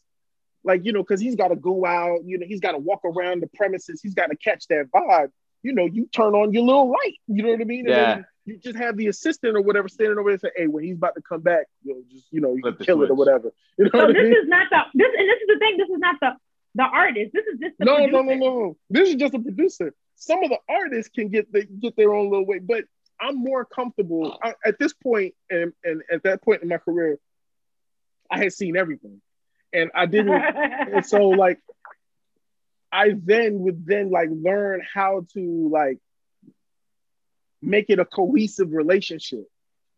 like you know, because he's got to go out, you know, he's got to walk around the premises, he's got to catch that vibe. You know, you turn on your little light. You know what I mean? And Yeah. then you just have the assistant or whatever standing over there and say, "Hey, when he's about to come back, you know, just you know, you Flip can the kill it or whatever." You know So what I this mean? is not the this, and this is the thing. This is not the the artist. This is just the No, no, producer. no, no, no. This is just a producer. Some of the artists can get the, get their own little way, but I'm more comfortable I, at this point, and and at that point in my career, I had seen everything, and I didn't. and so like, I then would then like learn how to like make it a cohesive relationship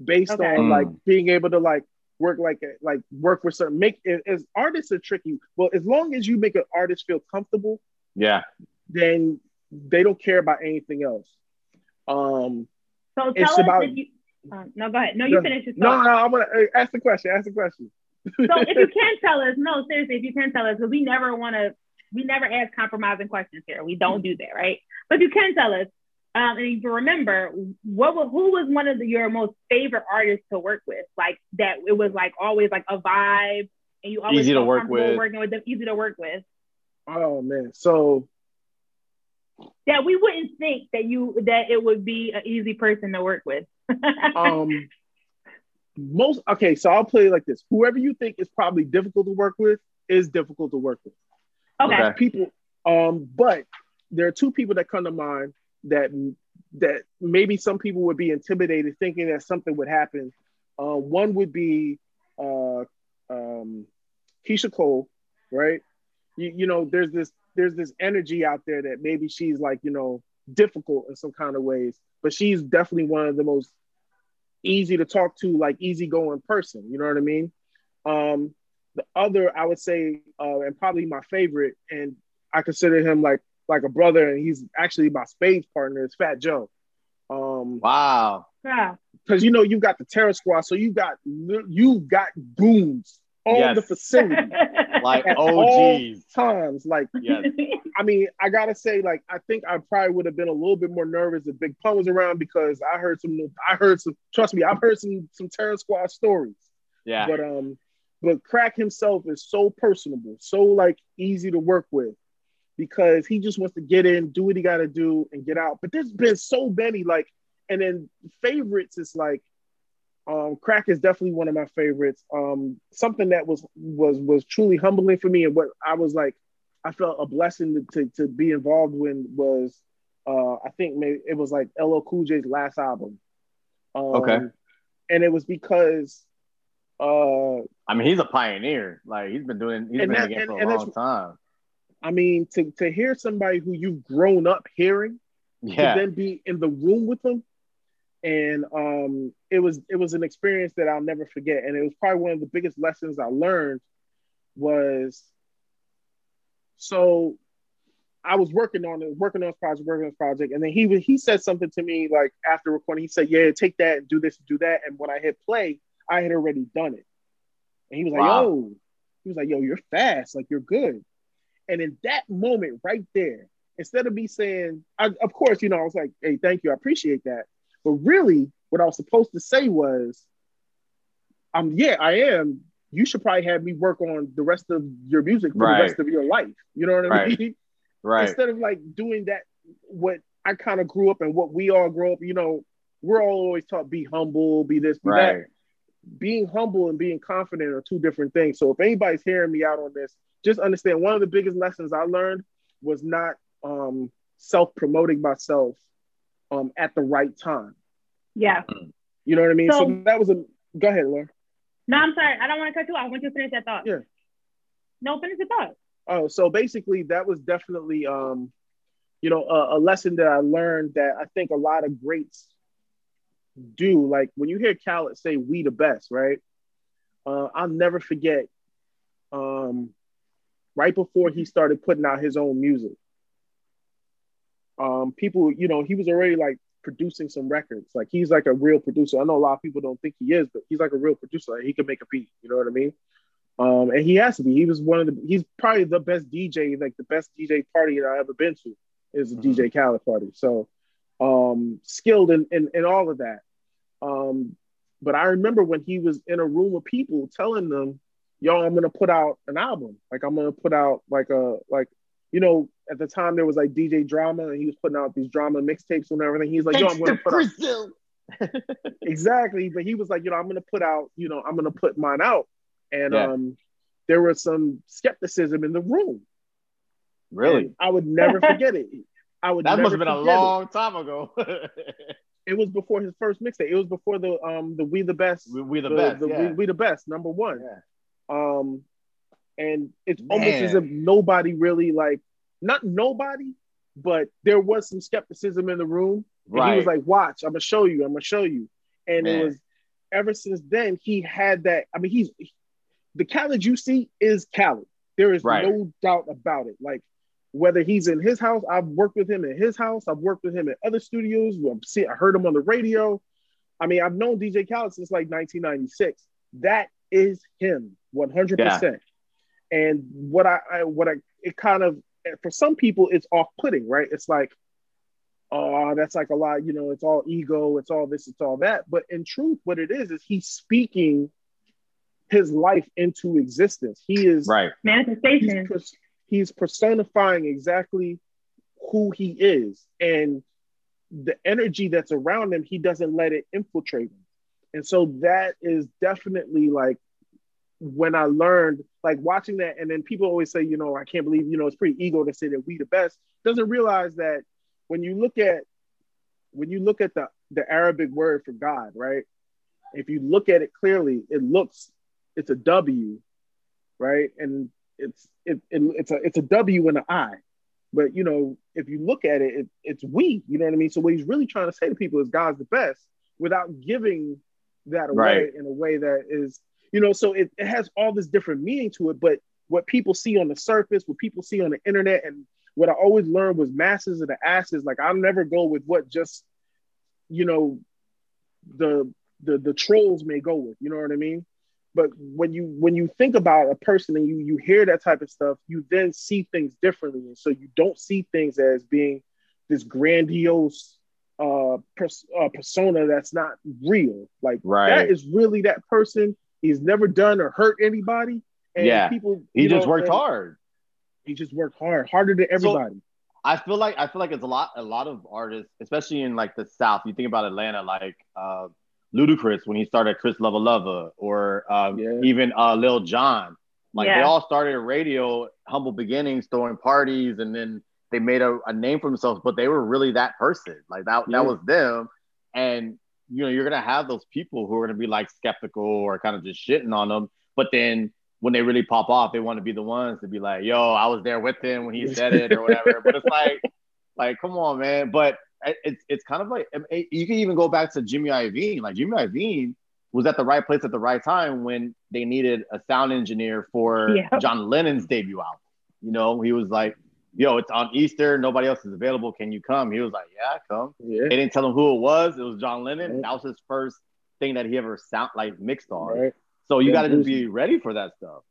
based Okay. on like Mm. being able to like work like like work with certain make as artists are tricky. Well, as long as you make an artist feel comfortable Yeah. then they don't care about anything else. Um, so it's tell us about- if you. Uh, no, go ahead. No, you no, finish your no, no, I'm gonna ask the question. Ask the question. So if you can tell us, no, seriously, if you can tell us, because we never want to, we never ask compromising questions here. We don't do that, right? But if you can tell us, um, and if you remember, what who was one of the, your most favorite artists to work with? Like that, it was like always like a vibe, and you always Easy to work with. working with them, easy to work with. Oh man, so That we wouldn't think that you that it would be an easy person to work with. um, most okay. So I'll play it like this: whoever you think is probably difficult to work with is difficult to work with. okay. Okay. People, um, but there are two people that come to mind that that maybe some people would be intimidated thinking that something would happen. Uh, one would be uh, um, Keyshia Cole, right? You, you know, there's this there's this energy out there that maybe she's like you know difficult in some kind of ways, but she's definitely one of the most easy to talk to, like easygoing person. You know what I mean? Um, the other, I would say, uh, and probably my favorite, and I consider him like like a brother, and he's actually my spades partner. Is Fat Joe. Um, Wow. Yeah. because you know you got the terror squad, so you got you got goons on Yes. the facility Like At all times. Like, Yes. I mean, I gotta say, like, I think I probably would have been a little bit more nervous if Big Pun was around because I heard some, I heard some. Trust me, I've heard some some terror squad stories. Yeah. But um, but Crack himself is so personable, so like easy to work with. because he just wants to get in, do what he got to do, and get out. But there's been so many like, and then favorites is like, um, crack is definitely one of my favorites. Um, something that was was was truly humbling for me, and what I was like, I felt a blessing to to, to be involved in was, uh, I think maybe it was like LL Cool J's last album. Um, Okay. and it was because, uh, I mean, he's a pioneer. Like he's been doing. He's been that- in the game and- for and a long time. I mean, to to hear somebody who you've grown up hearing Yeah. to then be in the room with them and um it was it was an experience that i'll never forget. And it was probably one of the biggest lessons i learned was so i was working on it working on this project working on this project. And then he he said something to me like after recording he said yeah take that and do this and do that. And when i hit play i had already done it. And he was like Wow. yo he was like yo you're fast like you're good. And in that moment right there instead of me saying, I, of course, you know, I was like, hey, thank you, I appreciate that. But really, what I was supposed to say was, um, yeah, I am. You should probably have me work on the rest of your music for Right. the rest of your life. You know what I Right. mean? Right. Instead of like doing that, what I kind of grew up and what we all grew up, you know, we're all always taught be humble, be this, be Right. that. Being humble and being confident are two different things. So if anybody's hearing me out on this, just understand one of the biggest lessons I learned was not um, self-promoting myself um, at the right time. Yeah. You know what I mean? So, So- that was a go ahead, Laura. No, I'm sorry. I don't want to cut you off. I want you to finish that thought. Yeah. No, finish the thought. Oh, so basically that was definitely um, you know, a, a lesson that I learned that I think a lot of greats do. Like when you hear Khaled say we the best, right? Uh, I'll never forget um right before he started putting out his own music. Um, people, you know, he was already like producing some records. Like he's like a real producer. I know a lot of people don't think he is, but he's like a real producer. Like, he can make a beat. You know what I mean? Um, and he has to be. He was one of the. He's probably the best DJ, like the best DJ party that I ever been to, is a Mhm. DJ Khaled party. So, um, skilled in, in in all of that. Um, but I remember when he was in a room of people telling them, "Yo, I'm gonna put out an album. Like I'm gonna put out like a like." You know, at the time there was like DJ Drama, and he was putting out these drama mixtapes and everything. He's like, "Yo, I'm gonna put out Brazil. exactly but he was like you know i'm gonna put out you know i'm gonna put mine out and Yeah. um there was some skepticism in the room Really? And i would never forget it i would That must have been a forget it. long time ago. it. was before his first mixtape it was before the um the we the best we, we the, best. the yeah. we, we the best number one Yeah. um and it's almost as if nobody really like not nobody but there was some skepticism in the room And Right. he was like, "Watch, I'm gonna show you. I'm gonna show you." And Man. it was ever since then he had that. I mean, he's the Khaled you see is Khaled. There is Right. no doubt about it. Like whether he's in his house, I've worked with him in his house. I've worked with him in other studios. I've seen, I heard him on the radio. I mean, I've known DJ Khaled since like 1996. That is him, 100. percent And what I, I what I it kind of for some people it's off putting, right? It's like oh, that's like a lot, you know, it's all ego, it's all this, it's all that. But in truth, what it is, is he's speaking his life into existence. He is, right. Manifestation. pers- he's personifying exactly who he is. And the energy that's around him, he doesn't let it infiltrate him. And so that is definitely like when I learned, like watching that, and then people always say, you know, I can't believe, you know, it's pretty ego to say that we the best. Doesn't realize that when you look at when you look at the the Arabic word for God, right? If you look at it clearly, it looks it's a W, right? And it's it, it it's a it's a W and an I. But you know, if you look at it, it, it's we. You know what I mean? So what he's really trying to say to people is God's the best, without giving that away Right. in a way that is, you know. So it, it has all this different meaning to it. But what people see on the surface, what people see on the internet, and what I always learned was masses of the asses. Like I'll never go with what just, you know, the the the trolls may go with. You know what I mean? But when you when you think about a person and you you hear that type of stuff, you then see things differently, and so you don't see things as being this grandiose uh, pers- uh persona that's not real. Like Right. that is really that person. He's never done or hurt anybody. And Yeah. people He just know, worked and- hard. He just worked hard, harder than everybody. So, I feel like I feel like it's a lot a lot of artists, especially in like the South. You think about Atlanta, like uh, Ludacris when he started Chris Lova Lova, or um, yeah. even uh, Lil Jon. Like yeah. they all started a radio, humble beginnings, throwing parties, and then they made a, a, name for themselves. But they were really that person. Like that yeah. that was them. And you know, you're gonna have those people who are gonna be like skeptical or kind of just shitting on them. But then when they really pop off, they want to be the ones to be like, "Yo, I was there with him when he said it" or whatever. but it's like, like, come on, man. But it's it's kind of like you can even go back to Jimmy Iovine. Like Jimmy Iovine was at the right place at the right time when they needed a sound engineer for. John Lennon's debut album. You know, he was like, "Yo, it's on Easter. Nobody else is available. Can you come?" He was like, "Yeah, come." Yeah. They didn't tell him who it was. It was John Lennon. Right. That was his first thing that he ever sound like mixed on. Right. So you yeah, got to just be ready for that stuff.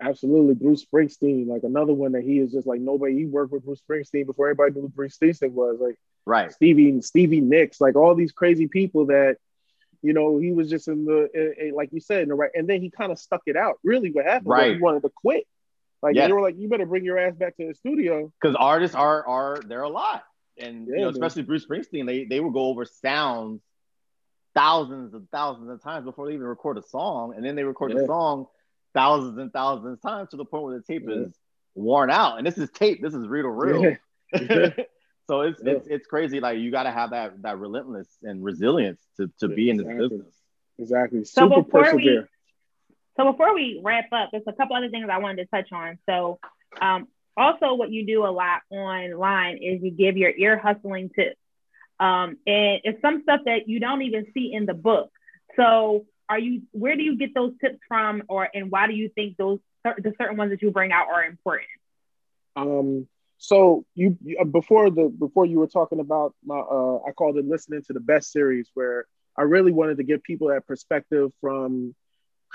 Absolutely, Bruce Springsteen, like another one that he is just like nobody. He worked with Bruce Springsteen before everybody knew who Bruce Springsteen was. Like right, Stevie Stevie Nicks, like all these crazy people that you know he was just in the in, in, like you said in the right, and then he kind of stuck it out. Really, what happened? Right, he wanted to quit. Like yes. they were like, you better bring your ass back to the studio because artists are are they're a lot, and yeah, you know especially Bruce Springsteen, they they will go over sounds thousands and thousands of times before they even record a song, and then they record yeah. the song thousands and thousands of times to the point where the tape yeah. is worn out. And this is tape. This is reel to reel. So it's it's it's crazy. Like you got to have that that relentless and resilience to to be in this business. Exactly. So Super before persevere. we so before we wrap up, there's a couple other things I wanted to touch on. So um, also what you do a lot online is you give your ear hustling tips. Um, and it's some stuff that you don't even see in the book. So are you where do you get those tips from or and why do you think those the certain ones that you bring out are important um so you uh, before the before you were talking about my uh i called it listening to the best series where i really wanted to give people that perspective from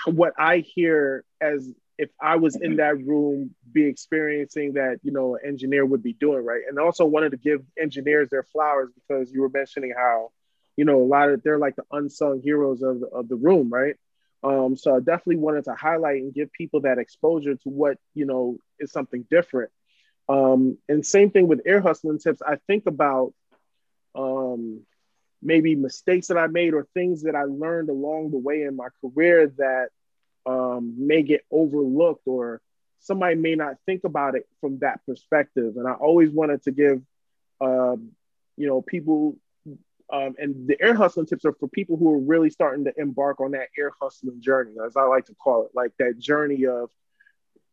what i hear as if i was in that room be experiencing that you know an engineer would be doing right and also wanted to give engineers their flowers because you were mentioning how you know, a lot of they're like the unsung heroes of the, of the room, right? Um, so I definitely wanted to highlight and give people that exposure to what you know is something different. Um, and same thing with air hustling tips. I think about um, maybe mistakes that I made or things that I learned along the way in my career that um, may get overlooked or somebody may not think about it from that perspective. And I always wanted to give, um, you know, people um, and the air hustling tips are for people who are really starting to embark on that air hustling journey, as I like to call it, like that journey of,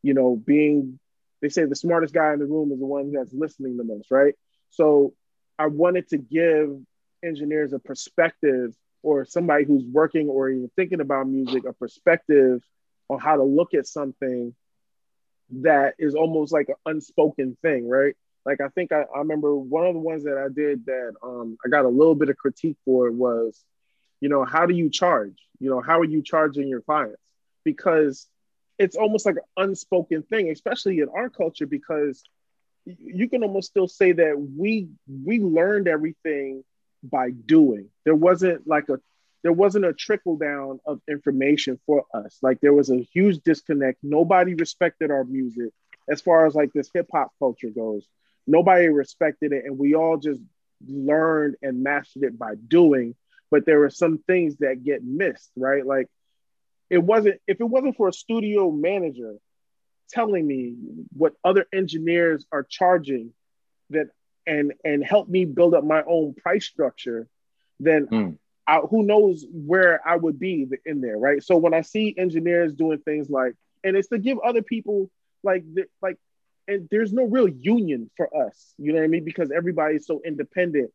you know, being, they say the smartest guy in the room is the one that's listening the most, right? So I wanted to give engineers a perspective or somebody who's working or even thinking about music, a perspective on how to look at something that is almost like an unspoken thing, right? like I think I, I remember one of the ones that I did that um, I got a little bit of critique for was, you know, how do you charge? You know, how are you charging your clients? Because it's almost like an unspoken thing, especially in our culture, because you can almost still say that we we learned everything by doing. There wasn't like a there wasn't a trickle down of information for us. Like there was a huge disconnect. Nobody respected our music as far as like this hip hop culture goes nobody respected it and we all just learned and mastered it by doing but there were some things that get missed right like it wasn't if it wasn't for a studio manager telling me what other engineers are charging that and and help me build up my own price structure then mm. I, who knows where i would be in there right so when i see engineers doing things like and it's to give other people like the, like and there's no real union for us. You know what I mean? Because everybody's so independent.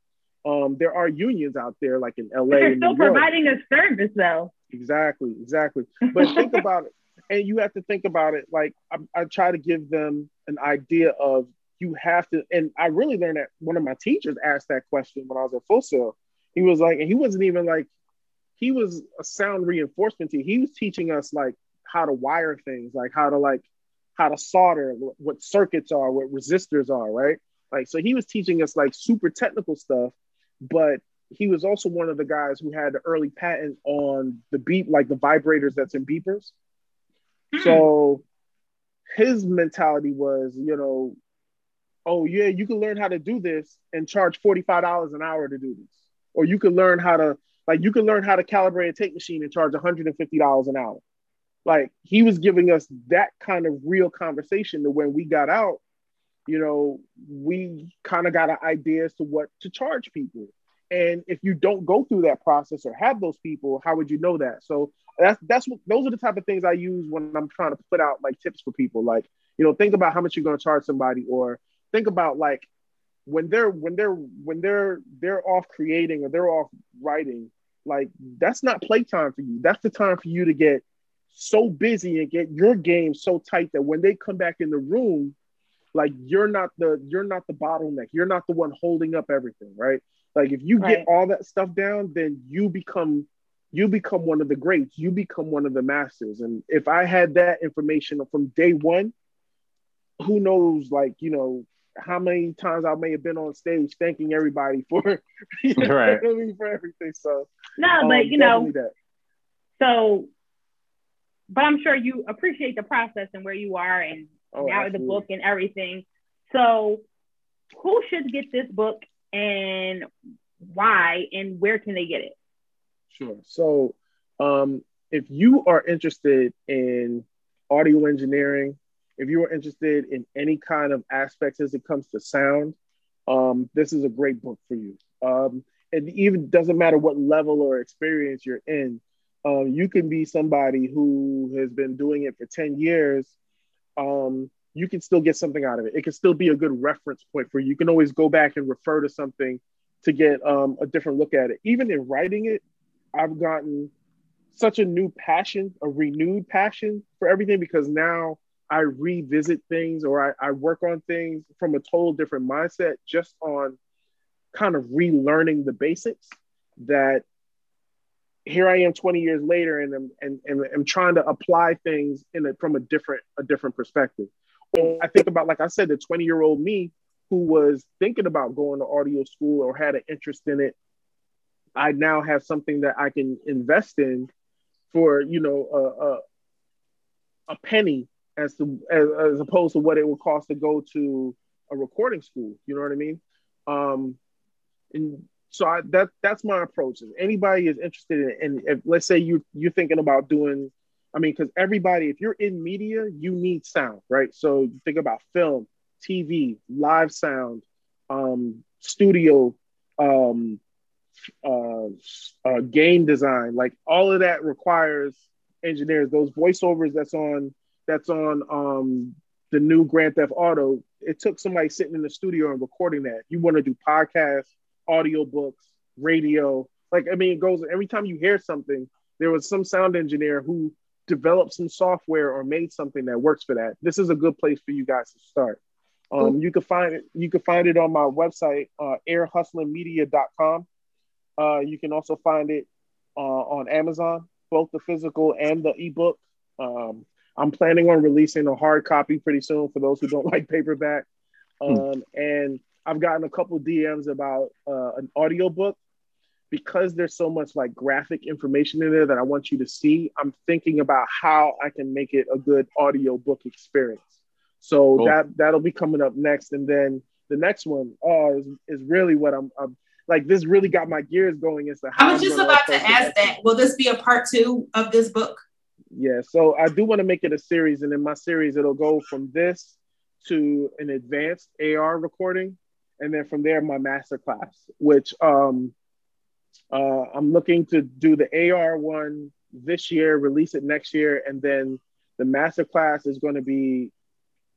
Um, there are unions out there, like in LA. But they're still providing a service, though. Exactly, exactly. But think about it, and you have to think about it. Like I, I try to give them an idea of you have to, and I really learned that one of my teachers asked that question when I was at Full Sail. He was like, and he wasn't even like, he was a sound reinforcement teacher. He was teaching us like how to wire things, like how to like how to solder, what circuits are, what resistors are, right? Like, so he was teaching us like super technical stuff, but he was also one of the guys who had the early patent on the beep, like the vibrators that's in beepers. Mm. So his mentality was, you know, oh yeah, you can learn how to do this and charge $45 an hour to do this. Or you can learn how to like you can learn how to calibrate a tape machine and charge $150 an hour. Like he was giving us that kind of real conversation to when we got out, you know, we kind of got an idea as to what to charge people. And if you don't go through that process or have those people, how would you know that? So that's that's what those are the type of things I use when I'm trying to put out like tips for people. Like, you know, think about how much you're gonna charge somebody, or think about like when they're when they're when they're they're off creating or they're off writing, like that's not playtime for you. That's the time for you to get so busy and get your game so tight that when they come back in the room, like you're not the you're not the bottleneck. You're not the one holding up everything, right? Like if you right. get all that stuff down, then you become you become one of the greats. You become one of the masters. And if I had that information from day one, who knows, like, you know, how many times I may have been on stage thanking everybody for, you know, right. I mean, for everything. So no, um, but you know, that. so, but I'm sure you appreciate the process and where you are and oh, now absolutely. the book and everything. So, who should get this book and why and where can they get it? Sure. So, um, if you are interested in audio engineering, if you are interested in any kind of aspects as it comes to sound, um, this is a great book for you. Um, it even doesn't matter what level or experience you're in. Um, you can be somebody who has been doing it for 10 years. Um, you can still get something out of it. It can still be a good reference point for you. You can always go back and refer to something to get um, a different look at it. Even in writing it, I've gotten such a new passion, a renewed passion for everything because now I revisit things or I, I work on things from a total different mindset just on kind of relearning the basics that here I am 20 years later and I'm, and, and I'm trying to apply things in a, from a different, a different perspective. Well, I think about, like I said, the 20 year old me who was thinking about going to audio school or had an interest in it I now have something that I can invest in for you know a, a, a penny as to as, as, opposed to what it would cost to go to a recording school. You know what I mean? Um, and so I, that that's my approach. If anybody is interested in, and if let's say you you're thinking about doing, I mean, because everybody, if you're in media, you need sound, right? So think about film, TV, live sound, um, studio, um, uh, uh, game design, like all of that requires engineers. Those voiceovers that's on that's on um, the new Grand Theft Auto. It took somebody sitting in the studio and recording that. You want to do podcasts, audio books, radio. Like I mean, it goes every time you hear something. There was some sound engineer who developed some software or made something that works for that. This is a good place for you guys to start. Um, you can find it. You can find it on my website, uh, airhustlingmedia.com. Uh, you can also find it uh, on Amazon, both the physical and the ebook. Um, I'm planning on releasing a hard copy pretty soon for those who don't like paperback. Hmm. Um, and I've gotten a couple DMs about uh, an audiobook because there's so much like graphic information in there that I want you to see. I'm thinking about how I can make it a good audiobook experience. So cool. that that'll be coming up next, and then the next one oh, is, is really what I'm, I'm like this really got my gears going into how I was just about to ask that. Will this be a part two of this book? Yeah, so I do want to make it a series, and in my series, it'll go from this to an advanced AR recording, and then from there, my master class, which um, uh, I'm looking to do the AR one this year, release it next year, and then the master class is going to be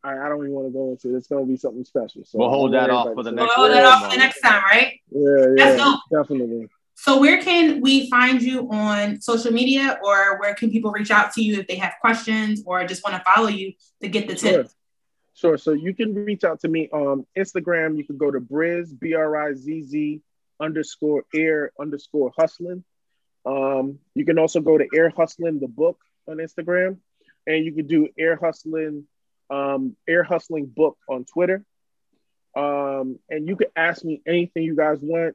I, I, don't even want to go into it. It's going to be something special. So we'll hold that off for the next. We'll hold that off for the next time, right? Yeah, yeah, definitely. So, where can we find you on social media, or where can people reach out to you if they have questions or just want to follow you to get the sure. tips? Sure. So you can reach out to me on Instagram. You can go to Brizz B R I Z Z underscore air underscore hustling. Um, you can also go to Air Hustling the book on Instagram, and you can do Air Hustling um, Air Hustling Book on Twitter. Um, and you can ask me anything you guys want.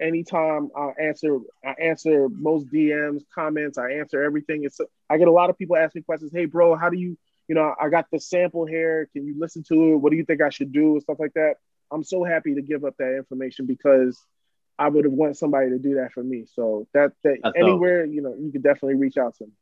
Anytime I answer, I answer most DMs, comments. I answer everything. It's I get a lot of people ask me questions. Hey, bro, how do you, you know, I got the sample here. Can you listen to it? What do you think I should do? And stuff like that. I'm so happy to give up that information because I would have want somebody to do that for me. So that that That's anywhere, dope. you know, you could definitely reach out to me.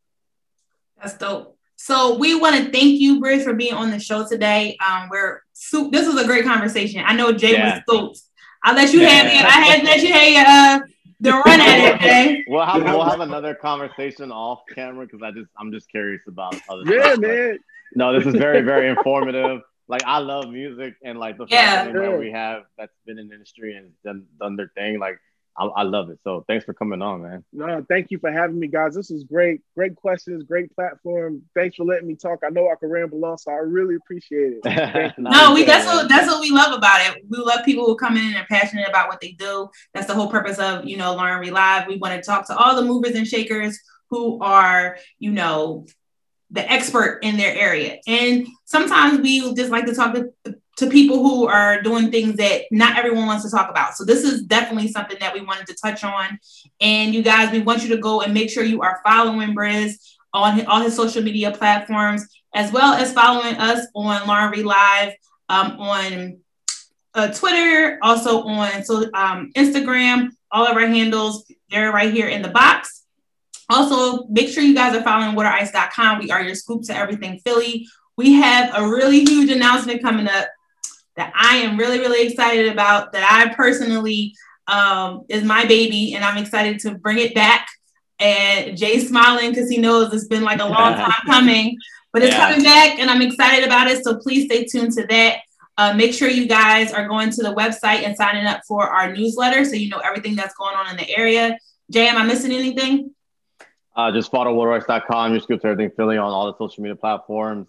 That's dope. So we want to thank you, Brizz, for being on the show today. Um, we're so, this was a great conversation. I know Jay yeah. was stoked. I'll let you yeah. have it. I had let you have uh, the run at it, Jay. We'll have we'll have another conversation off camera because I just I'm just curious about other yeah, stuff. man. no, this is very very informative. Like I love music and like the yeah. family that we have that's been in the industry and done done their thing. Like I, I, love it. So thanks for coming on, man. No, thank you for having me, guys. This is great. Great questions, great platform. Thanks for letting me talk. I know I can ramble on, so I really appreciate it. no, we that's what that's what we love about it. We love people who come in and are passionate about what they do. That's the whole purpose of you know Learn Relive. We want to talk to all the movers and shakers who are you know the expert in their area. And sometimes we just like to talk to to people who are doing things that not everyone wants to talk about. So this is definitely something that we wanted to touch on. And you guys, we want you to go and make sure you are following Brizz on all his social media platforms, as well as following us on Learn Live um, on uh, Twitter, also on so um, Instagram. All of our handles, they're right here in the box. Also, make sure you guys are following waterice.com. We are your scoop to everything Philly. We have a really huge announcement coming up that I am really, really excited about, that I personally um, is my baby, and I'm excited to bring it back. And Jay's smiling because he knows it's been like a long time coming, but it's yeah. coming back, and I'm excited about it. So please stay tuned to that. Uh, make sure you guys are going to the website and signing up for our newsletter so you know everything that's going on in the area. Jay, am I missing anything? Uh, just follow waterice.com, your scoop to everything Philly on all the social media platforms.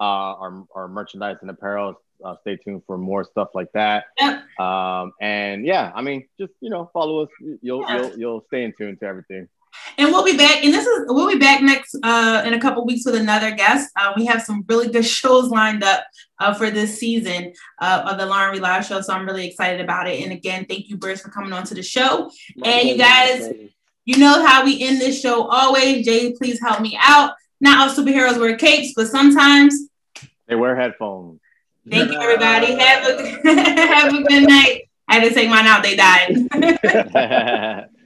Uh, our, our merchandise and apparel uh, stay tuned for more stuff like that. Yep. Um, and yeah, I mean, just you know, follow us. You'll yeah. you'll you'll stay in tune to everything. And we'll be back. And this is we'll be back next uh, in a couple weeks with another guest. Uh, we have some really good shows lined up uh, for this season uh, of the Learn Relive show. So I'm really excited about it. And again, thank you, Brizz, for coming on to the show. My and you guys, you know how we end this show always. Jay, please help me out. Not all superheroes wear capes, but sometimes they wear headphones. Thank you, everybody. Have a have a good night. I had to take mine out. They died.